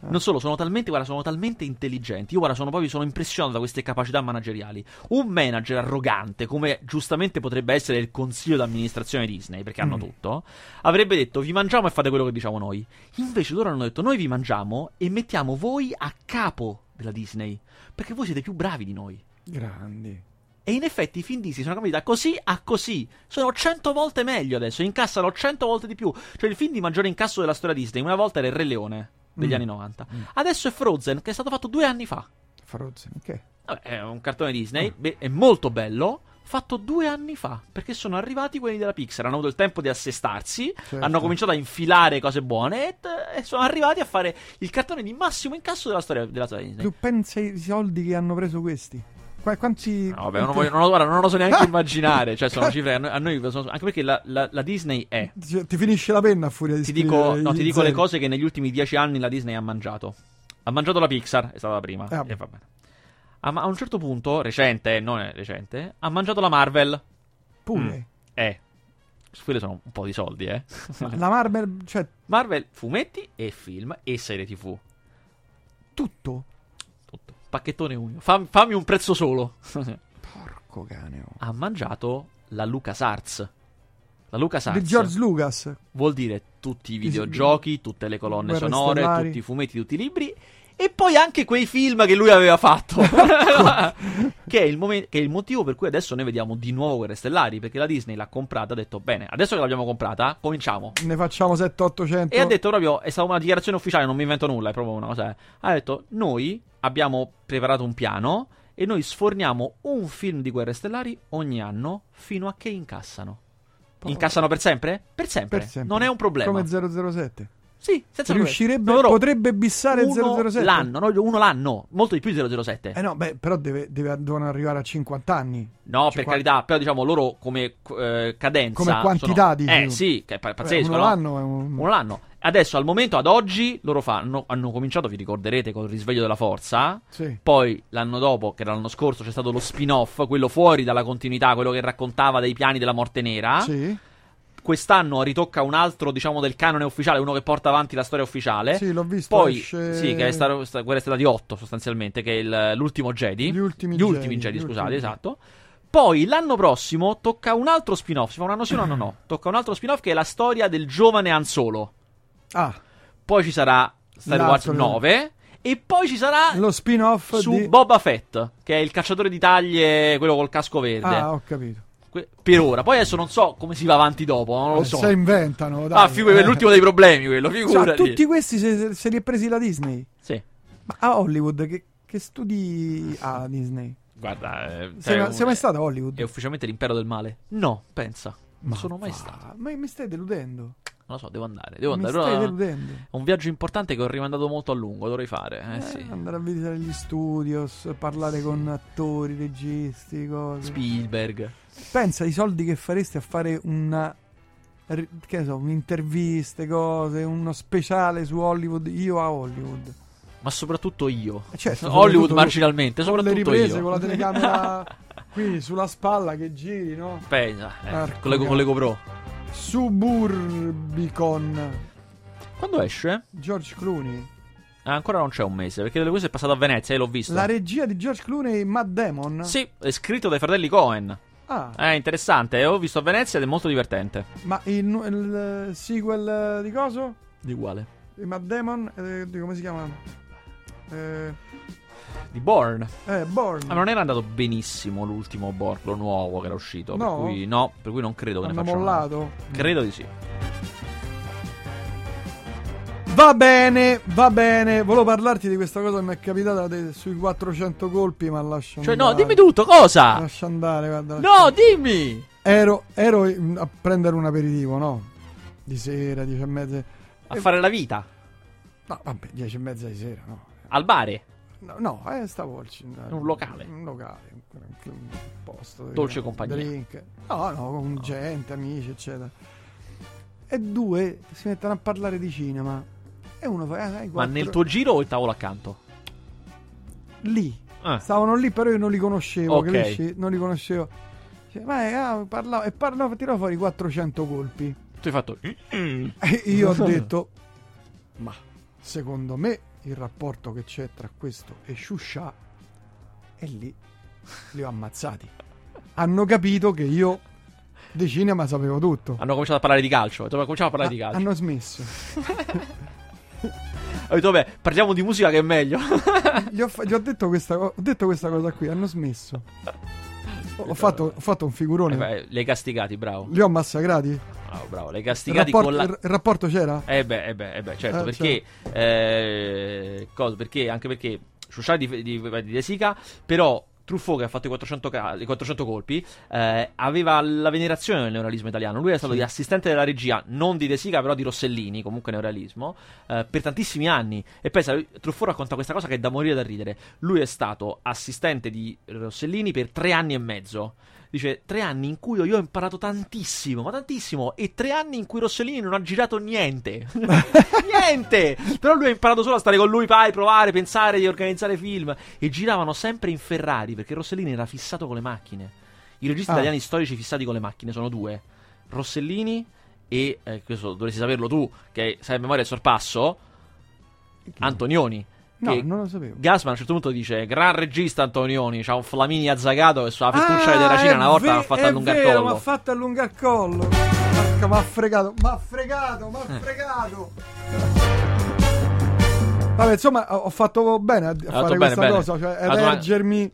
[SPEAKER 2] Non solo, sono talmente, guarda, sono talmente intelligenti. Io, guarda, sono proprio sono impressionato da queste capacità manageriali. Un manager arrogante, come giustamente potrebbe essere il consiglio d'amministrazione Disney, perché hanno
[SPEAKER 1] Mm.
[SPEAKER 2] tutto, avrebbe detto: Vi mangiamo e fate quello che diciamo noi. Invece loro hanno detto: Noi vi mangiamo e mettiamo voi a capo della Disney. Perché voi siete più bravi di noi.
[SPEAKER 1] Grandi.
[SPEAKER 2] E in effetti i film Disney sono cambiati da così a così. Sono cento volte meglio adesso. Incassano cento volte di più. Cioè, il film di maggiore incasso della storia Disney una volta era Il Re Leone degli
[SPEAKER 1] Mm.
[SPEAKER 2] anni 90. Adesso è Frozen, che è stato fatto due anni fa.
[SPEAKER 1] Frozen, ok.
[SPEAKER 2] Vabbè, è un cartone Disney, beh, è molto bello. Fatto due anni fa, perché sono arrivati quelli della Pixar. Hanno avuto il tempo di assestarsi,
[SPEAKER 1] Certo.
[SPEAKER 2] hanno cominciato a infilare cose buone e, e sono arrivati a fare il cartone di massimo incasso della storia, della storia Disney.
[SPEAKER 1] Tu pensa ai soldi che hanno preso questi? Qua- Quanti...
[SPEAKER 2] No, vabbè, non, voglio- non lo- guarda, non lo so neanche immaginare. Cioè, sono cifre. A noi, a noi sono- anche perché la, la- la Disney è.
[SPEAKER 1] Ti ti finisce la penna a furia di
[SPEAKER 2] Ti dico, no, ti dico le
[SPEAKER 1] zeri.
[SPEAKER 2] cose che negli ultimi dieci anni la Disney ha mangiato. Ha mangiato la Pixar, è stata la prima.
[SPEAKER 1] Ah.
[SPEAKER 2] e va bene. Ah, ma a un certo punto, recente, non è recente, ha mangiato la Marvel.
[SPEAKER 1] Pure.
[SPEAKER 2] Eh. Su quelle sono un po' di soldi, eh.
[SPEAKER 1] La Marvel, cioè,
[SPEAKER 2] Marvel, fumetti e film e serie TV.
[SPEAKER 1] tutto.
[SPEAKER 2] Pacchettone unico. Fam- fammi un prezzo solo.
[SPEAKER 1] Porco cane. oh.
[SPEAKER 2] ha mangiato la LucasArts. La LucasArts
[SPEAKER 1] Di George Lucas.
[SPEAKER 2] vuol dire tutti i videogiochi, tutte le colonne
[SPEAKER 1] Guerre
[SPEAKER 2] sonore,
[SPEAKER 1] stellari.
[SPEAKER 2] tutti i fumetti, tutti i libri e poi anche quei film che lui aveva fatto. che, è il momen- che è il motivo per cui adesso noi vediamo di nuovo Guerre Stellari, perché la Disney l'ha comprata, ha detto bene, adesso che l'abbiamo comprata, cominciamo.
[SPEAKER 1] Ne facciamo 7-800.
[SPEAKER 2] E ha detto proprio, è stata una dichiarazione ufficiale, non mi invento nulla, è proprio una cosa. Ha detto, noi abbiamo preparato un piano e noi sforniamo un film di Guerre Stellari ogni anno fino a che incassano. Incassano per sempre? Per sempre.
[SPEAKER 1] Per sempre.
[SPEAKER 2] Non è un problema.
[SPEAKER 1] Come 007.
[SPEAKER 2] Sì, senza.
[SPEAKER 1] Riuscirebbe, potrebbe bissare
[SPEAKER 2] uno
[SPEAKER 1] 007?
[SPEAKER 2] L'anno, no, uno l'anno, molto di più di 007.
[SPEAKER 1] Eh no, beh, però deve, deve- devono arrivare a 50 anni.
[SPEAKER 2] No, per
[SPEAKER 1] Cinqua-
[SPEAKER 2] carità, però diciamo loro come eh, cadenza.
[SPEAKER 1] Come quantità,
[SPEAKER 2] sono...
[SPEAKER 1] dici
[SPEAKER 2] Eh sì, che è pa-
[SPEAKER 1] Beh,
[SPEAKER 2] pazzesco.
[SPEAKER 1] uno
[SPEAKER 2] no?
[SPEAKER 1] l'anno è un-
[SPEAKER 2] Uno l'anno. Adesso, al momento, ad oggi, loro fanno, hanno cominciato, vi ricorderete, col risveglio della forza.
[SPEAKER 1] Sì.
[SPEAKER 2] Poi, l'anno dopo, che era l'anno scorso, c'è stato lo spin-off, quello fuori dalla continuità, quello che raccontava dei piani della morte nera.
[SPEAKER 1] Sì,
[SPEAKER 2] Quest'anno ritocca un altro, diciamo, del canone ufficiale, uno che porta avanti la storia ufficiale.
[SPEAKER 1] sì, l'ho visto.
[SPEAKER 2] Poi,
[SPEAKER 1] esce-
[SPEAKER 2] sì, che è Star, Star- Guerra Stellari 8 sostanzialmente, che è il- l'ultimo Jedi.
[SPEAKER 1] Gli ultimi
[SPEAKER 2] Gli
[SPEAKER 1] Jedi,
[SPEAKER 2] ultimi Jedi,
[SPEAKER 1] gli
[SPEAKER 2] scusate,
[SPEAKER 1] ultimi
[SPEAKER 2] esatto. Poi l'anno prossimo tocca un altro spin-off. Si fa un anno sì, un anno no. Tocca un altro spin-off che è la storia del giovane Han Solo.
[SPEAKER 1] Ah,
[SPEAKER 2] Poi ci sarà Star Wars
[SPEAKER 1] L'altro,
[SPEAKER 2] 9. E poi ci sarà
[SPEAKER 1] lo spin-off
[SPEAKER 2] su
[SPEAKER 1] di...
[SPEAKER 2] Boba Fett, che è il cacciatore di taglie, quello col casco verde.
[SPEAKER 1] Ah, ho capito.
[SPEAKER 2] Per ora. Poi adesso non so come si va avanti dopo, non lo
[SPEAKER 1] Eh,
[SPEAKER 2] so.
[SPEAKER 1] Se inventano, dai.
[SPEAKER 2] Ah, è
[SPEAKER 1] Eh.
[SPEAKER 2] l'ultimo dei problemi quello,
[SPEAKER 1] Cioè,
[SPEAKER 2] figurati.
[SPEAKER 1] tutti questi se, se li è presi la Disney.
[SPEAKER 2] Sì.
[SPEAKER 1] Ma a Hollywood, che, che studi ha la Disney?
[SPEAKER 2] Guarda, eh,
[SPEAKER 1] Sei,
[SPEAKER 2] cioè,
[SPEAKER 1] ma-
[SPEAKER 2] un-
[SPEAKER 1] sei mai stato a Hollywood?
[SPEAKER 2] È ufficialmente l'impero del male? No, pensa. Non
[SPEAKER 1] Ma
[SPEAKER 2] sono mai
[SPEAKER 1] va,
[SPEAKER 2] stato.
[SPEAKER 1] Ma mi stai deludendo.
[SPEAKER 2] Non lo so, devo andare. Devo
[SPEAKER 1] mi
[SPEAKER 2] andare.
[SPEAKER 1] stai
[SPEAKER 2] però
[SPEAKER 1] deludendo.
[SPEAKER 2] È un viaggio importante che ho rimandato molto a lungo. Dovrei fare. Eh,
[SPEAKER 1] Eh,
[SPEAKER 2] sì.
[SPEAKER 1] Andare a visitare gli studios, parlare con attori, registi, cose.
[SPEAKER 2] Spielberg.
[SPEAKER 1] Pensa ai soldi che faresti a fare una. Che ne so, un'interviste, cose, uno speciale su Hollywood. Io a Hollywood.
[SPEAKER 2] Ma soprattutto io.
[SPEAKER 1] Eh, certo,
[SPEAKER 2] Hollywood
[SPEAKER 1] soprattutto
[SPEAKER 2] marginalmente.
[SPEAKER 1] Con le
[SPEAKER 2] Soprattutto
[SPEAKER 1] riprese,
[SPEAKER 2] io.
[SPEAKER 1] con la telecamera qui sulla spalla che giri, no?
[SPEAKER 2] Pensa, eh, con, le, con le GoPro.
[SPEAKER 1] Suburbicon.
[SPEAKER 2] Quando esce?
[SPEAKER 1] George Clooney.
[SPEAKER 2] Ah, ancora non c'è un mese. Perché questo è passato a Venezia e l'ho visto.
[SPEAKER 1] La regia di George Clooney e Matt Damon.
[SPEAKER 2] Sì, è scritto dai fratelli Cohen.
[SPEAKER 1] Ah,
[SPEAKER 2] È interessante. Ho visto a Venezia ed è molto divertente.
[SPEAKER 1] ma il, nu- il, eh, sequel eh, di coso?
[SPEAKER 2] Di uguale.
[SPEAKER 1] Di Matt Damon? Eh, di come si chiama? Eh,
[SPEAKER 2] Di Born.
[SPEAKER 1] eh Born.
[SPEAKER 2] Ma non era andato benissimo l'ultimo Born, lo nuovo che era uscito.
[SPEAKER 1] No?
[SPEAKER 2] Per cui, no, per cui non credo che ne
[SPEAKER 1] Hanno
[SPEAKER 2] facciano.
[SPEAKER 1] mollato.
[SPEAKER 2] Credo di sì.
[SPEAKER 1] Va bene, va bene. Volevo parlarti di questa cosa che mi è capitata de- sui 400 colpi, ma lascia
[SPEAKER 2] Cioè,
[SPEAKER 1] andare.
[SPEAKER 2] no, dimmi tutto, cosa?
[SPEAKER 1] Lascia andare, guarda.
[SPEAKER 2] No, dimmi!
[SPEAKER 1] Ero, ero a prendere un aperitivo, no? Di sera, 10 e mezza.
[SPEAKER 2] A fare la vita.
[SPEAKER 1] No, vabbè, 10 e mezza di sera, no.
[SPEAKER 2] Al bare.
[SPEAKER 1] No, no eh, stavo al cin-
[SPEAKER 2] Un locale.
[SPEAKER 1] Un locale, un, un posto.
[SPEAKER 2] Dolce compagnia.
[SPEAKER 1] Drink. No, no, con gente, amici, eccetera. E due si mettono a parlare di cinema. E uno fa, eh, hai
[SPEAKER 2] Ma nel tuo giro o il tavolo accanto?
[SPEAKER 1] Lì.
[SPEAKER 2] Ah.
[SPEAKER 1] Stavano lì, però io non li conoscevo.
[SPEAKER 2] Ok.
[SPEAKER 1] capisci? Non li conoscevo. Ma eh, ah, parlavo, e parlavo, tiravo fuori 400 colpi.
[SPEAKER 2] Tu hai fatto.
[SPEAKER 1] E io ho detto, ma secondo me il rapporto che c'è tra questo e Shusha è lì. Li ho ammazzati. Hanno capito che io di cinema sapevo tutto.
[SPEAKER 2] Hanno cominciato a parlare di calcio. Ho cominciato a parlare di
[SPEAKER 1] Ah,
[SPEAKER 2] calcio.
[SPEAKER 1] hanno smesso.
[SPEAKER 2] Ho detto, vabbè, parliamo di musica che è meglio.
[SPEAKER 1] Gli ho, gli ho detto, questa, ho detto questa cosa qui, hanno smesso. Ho, ho fatto, ho fatto un figurone.
[SPEAKER 2] Eh beh, li hai castigati, bravo.
[SPEAKER 1] Li ho massacrati.
[SPEAKER 2] Bravo, bravo. Li hai
[SPEAKER 1] Il
[SPEAKER 2] castigati
[SPEAKER 1] rapporto,
[SPEAKER 2] con la.
[SPEAKER 1] il- il rapporto c'era?
[SPEAKER 2] Eh beh, eh beh, eh beh, certo,
[SPEAKER 1] Eh,
[SPEAKER 2] perché, eh, cosa? perché anche perché Shusha di, di, di De Sica, però Truffaut che ha fatto i 400, ca- i 400 colpi eh, aveva la venerazione del neorealismo italiano. Lui è stato
[SPEAKER 1] Sì.
[SPEAKER 2] di assistente della regia, non di De Sica, però di Rossellini, comunque neorealismo, eh, per tantissimi anni. E pensa, Truffaut racconta questa cosa che è da morire da ridere. Lui è stato assistente di Rossellini per tre anni e mezzo. Dice, tre anni in cui io ho imparato tantissimo, ma tantissimo, e tre anni in cui Rossellini non ha girato niente. niente! Però lui ha imparato solo a stare con lui, pai, provare, pensare di organizzare film. E giravano sempre in Ferrari, perché Rossellini era fissato con le macchine. I registi
[SPEAKER 1] Ah.
[SPEAKER 2] italiani storici fissati con le macchine sono due. Rossellini e, eh, questo dovresti saperlo tu, che sai a memoria il sorpasso, Antonioni.
[SPEAKER 1] No, non lo sapevo.
[SPEAKER 2] Gasman a un certo punto dice: Gran regista Antonioni. C'ha un Flamini azzagato e sulla fettuccia
[SPEAKER 1] Ah,
[SPEAKER 2] di Terracina
[SPEAKER 1] è
[SPEAKER 2] una volta
[SPEAKER 1] ve-
[SPEAKER 2] l'ha fatta allungare il collo.
[SPEAKER 1] Mi ha fatto allungare il collo. Porca, mi ha fregato, mi ha fregato, mi
[SPEAKER 2] Eh.
[SPEAKER 1] ha fregato. Vabbè, insomma, ho fatto bene a, a fare
[SPEAKER 2] bene,
[SPEAKER 1] questa
[SPEAKER 2] bene.
[SPEAKER 1] cosa, cioè
[SPEAKER 2] una-
[SPEAKER 1] eleggermi.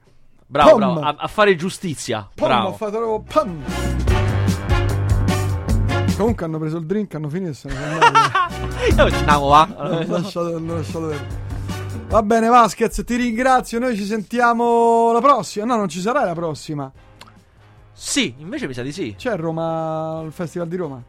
[SPEAKER 2] Bravo,
[SPEAKER 1] Pom!
[SPEAKER 2] bravo. A, a fare giustizia.
[SPEAKER 1] Pom,
[SPEAKER 2] bravo.
[SPEAKER 1] ho fatto proprio pam. Comunque hanno preso il drink, hanno finito e sono andati.
[SPEAKER 2] Andiamo, va.
[SPEAKER 1] L'ho lasciato, l'ho lasciato. Va bene, Vasquez, ti ringrazio. Noi ci sentiamo la prossima. No, non ci sarai la prossima.
[SPEAKER 2] Sì, invece mi sa di sì.
[SPEAKER 1] C'è Roma, il Festival di Roma.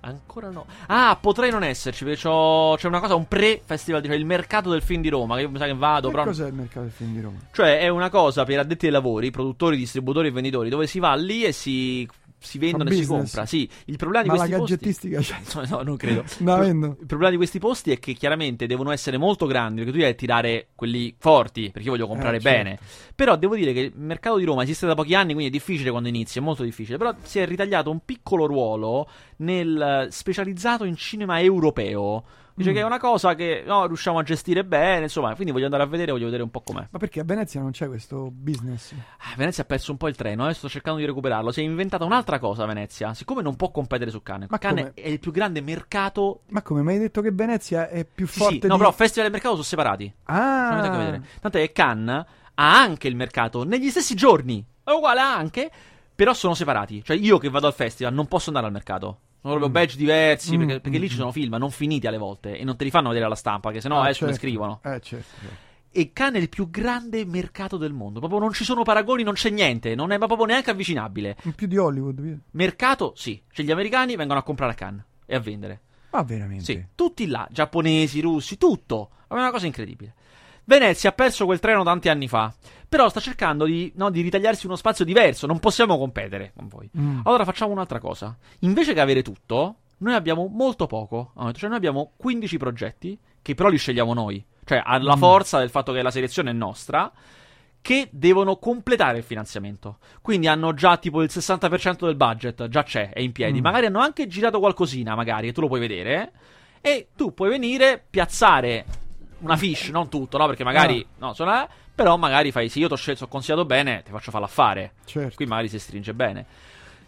[SPEAKER 2] Ancora no. Ah, potrei non esserci, perché c'è una cosa, un pre-festival, cioè il mercato del film di Roma, che io mi sa che vado,
[SPEAKER 1] Che
[SPEAKER 2] però...
[SPEAKER 1] cos'è il mercato del film di Roma?
[SPEAKER 2] Cioè, è una cosa per addetti ai lavori, produttori, distributori e venditori, dove si va lì e si, si vendono e si compra. Sì, il problema di
[SPEAKER 1] Ma la
[SPEAKER 2] questi posti...
[SPEAKER 1] gadgettistica c'è.
[SPEAKER 2] No, no, non credo.
[SPEAKER 1] No.
[SPEAKER 2] Il problema di questi posti è che chiaramente devono essere molto grandi, perché tu devi tirare quelli forti, perché io voglio comprare
[SPEAKER 1] Eh, certo.
[SPEAKER 2] bene. Però devo dire che il mercato di Roma esiste da pochi anni, quindi è difficile quando inizi, è molto difficile. Però si è ritagliato un piccolo ruolo nel eh, specializzato in cinema europeo. Dice
[SPEAKER 1] Mm.
[SPEAKER 2] che è una cosa che no, riusciamo a gestire bene, insomma, quindi voglio andare a vedere, voglio vedere un po' com'è.
[SPEAKER 1] Ma perché a Venezia non c'è questo business?
[SPEAKER 2] Ah, Venezia ha perso un po' il treno, eh, sto cercando di recuperarlo. Si è inventata un'altra cosa Venezia, siccome non può competere su Cannes.
[SPEAKER 1] Ma
[SPEAKER 2] Cannes è il più grande mercato
[SPEAKER 1] Ma come mi hai detto che Venezia è più forte
[SPEAKER 2] sì, no,
[SPEAKER 1] di...
[SPEAKER 2] però festival e mercato sono separati.
[SPEAKER 1] Ah,
[SPEAKER 2] Fammi anche vedere. Tanto è che Cannes ha anche il mercato negli stessi giorni. È uguale anche, però sono separati. Cioè io che vado al festival non posso andare al mercato. Sono proprio badge diversi,
[SPEAKER 1] Mm,
[SPEAKER 2] perché, perché
[SPEAKER 1] mm,
[SPEAKER 2] lì ci sono film non finiti alle volte e non te li fanno vedere alla stampa, che sennò
[SPEAKER 1] Ah,
[SPEAKER 2] escono e
[SPEAKER 1] certo.
[SPEAKER 2] scrivono.
[SPEAKER 1] Eh, certo, certo.
[SPEAKER 2] E Cannes è il più grande mercato del mondo. Proprio non ci sono paragoni, non c'è niente, non è proprio neanche avvicinabile.
[SPEAKER 1] In più di Hollywood. via.
[SPEAKER 2] Mercato, sì. Cioè gli americani vengono a comprare a Cannes e a vendere.
[SPEAKER 1] Ma veramente?
[SPEAKER 2] Sì, tutti là, giapponesi, russi, tutto. È una cosa incredibile. Venezia ha perso quel treno tanti anni fa, però sta cercando di, no, di ritagliarsi uno spazio diverso, non possiamo competere con voi.
[SPEAKER 1] Mm.
[SPEAKER 2] Allora facciamo un'altra cosa. Invece che avere tutto, noi abbiamo molto poco. Cioè noi abbiamo 15 progetti, che però li scegliamo noi. Cioè alla
[SPEAKER 1] Mm.
[SPEAKER 2] forza del fatto che la selezione è nostra, che devono completare il finanziamento. Quindi hanno già tipo il 60% del budget, già c'è, è in piedi.
[SPEAKER 1] Mm.
[SPEAKER 2] Magari hanno anche girato qualcosina, magari, e tu lo puoi vedere. E tu puoi venire, piazzare una fish, non tutto, no? Perché magari, no, sono, però magari fai, sì, io ti ho scelto, ho consigliato bene, ti faccio fare l'affare.
[SPEAKER 1] Certo.
[SPEAKER 2] Qui magari si stringe bene.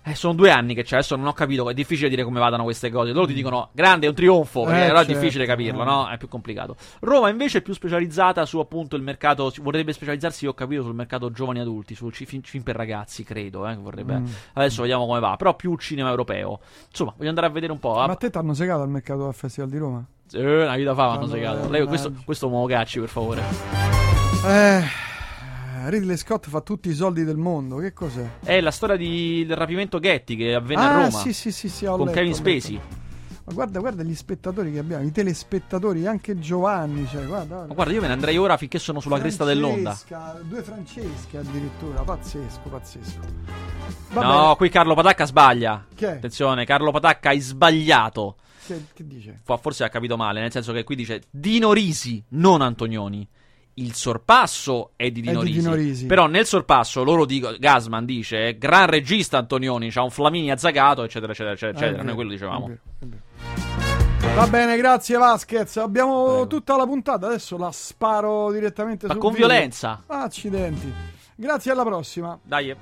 [SPEAKER 2] Eh, sono due anni che c'è, adesso non ho capito, è difficile dire come vadano queste cose. Loro ti dicono, grande, è un trionfo,
[SPEAKER 1] Eh,
[SPEAKER 2] però è
[SPEAKER 1] certo,
[SPEAKER 2] difficile capirlo, no? È più complicato. Roma invece è più specializzata su appunto il mercato, vorrebbe specializzarsi, io ho capito, sul mercato giovani adulti, sul film, film per ragazzi, credo, eh, vorrebbe.
[SPEAKER 1] Mm.
[SPEAKER 2] Adesso vediamo come va, però più cinema europeo. Insomma, voglio andare a vedere un po'.
[SPEAKER 1] Ma
[SPEAKER 2] Ah,
[SPEAKER 1] a te ti hanno segato al mercato del Festival di Roma?
[SPEAKER 2] Eh, una vita fa mi hanno segato. Lei, questo, questo lo cacci, per favore.
[SPEAKER 1] Eh, Ridley Scott fa tutti i soldi del mondo. Che cos'è?
[SPEAKER 2] È la storia di- del rapimento Getty che avvenne
[SPEAKER 1] ah,
[SPEAKER 2] a Roma.
[SPEAKER 1] sì, sì, sì, sì, ho
[SPEAKER 2] con
[SPEAKER 1] letto,
[SPEAKER 2] Kevin. Spacey.
[SPEAKER 1] Ma guarda, guarda gli spettatori che abbiamo, i telespettatori, anche Giovanni. Cioè, guarda,
[SPEAKER 2] Ma guarda, io me ne andrei ora finché sono sulla cresta dell'onda.
[SPEAKER 1] Francesca, Due Francesche addirittura, pazzesco, pazzesco. Va
[SPEAKER 2] No,
[SPEAKER 1] bene,
[SPEAKER 2] qui Carlo Patacca sbaglia.
[SPEAKER 1] Che?
[SPEAKER 2] Attenzione, Carlo Patacca hai sbagliato.
[SPEAKER 1] Che, che dice?
[SPEAKER 2] Fo- Forse ha capito male, nel senso che qui dice Dino Risi, non Antonioni. Il sorpasso è di Dino,
[SPEAKER 1] È di
[SPEAKER 2] Risi.
[SPEAKER 1] Dino Risi.
[SPEAKER 2] Però nel sorpasso loro dico, Gasman dice gran regista Antonioni, c'ha un Flamini azzagato, eccetera, eccetera, eccetera.
[SPEAKER 1] Eh, è
[SPEAKER 2] eccetera. Noi quello
[SPEAKER 1] è
[SPEAKER 2] dicevamo.
[SPEAKER 1] vero, è vero. Va bene, grazie Vasquez. Abbiamo
[SPEAKER 2] Prego.
[SPEAKER 1] tutta la puntata. Adesso la sparo direttamente
[SPEAKER 2] Ma con
[SPEAKER 1] video.
[SPEAKER 2] violenza.
[SPEAKER 1] Accidenti. Grazie, alla prossima.
[SPEAKER 2] Dai.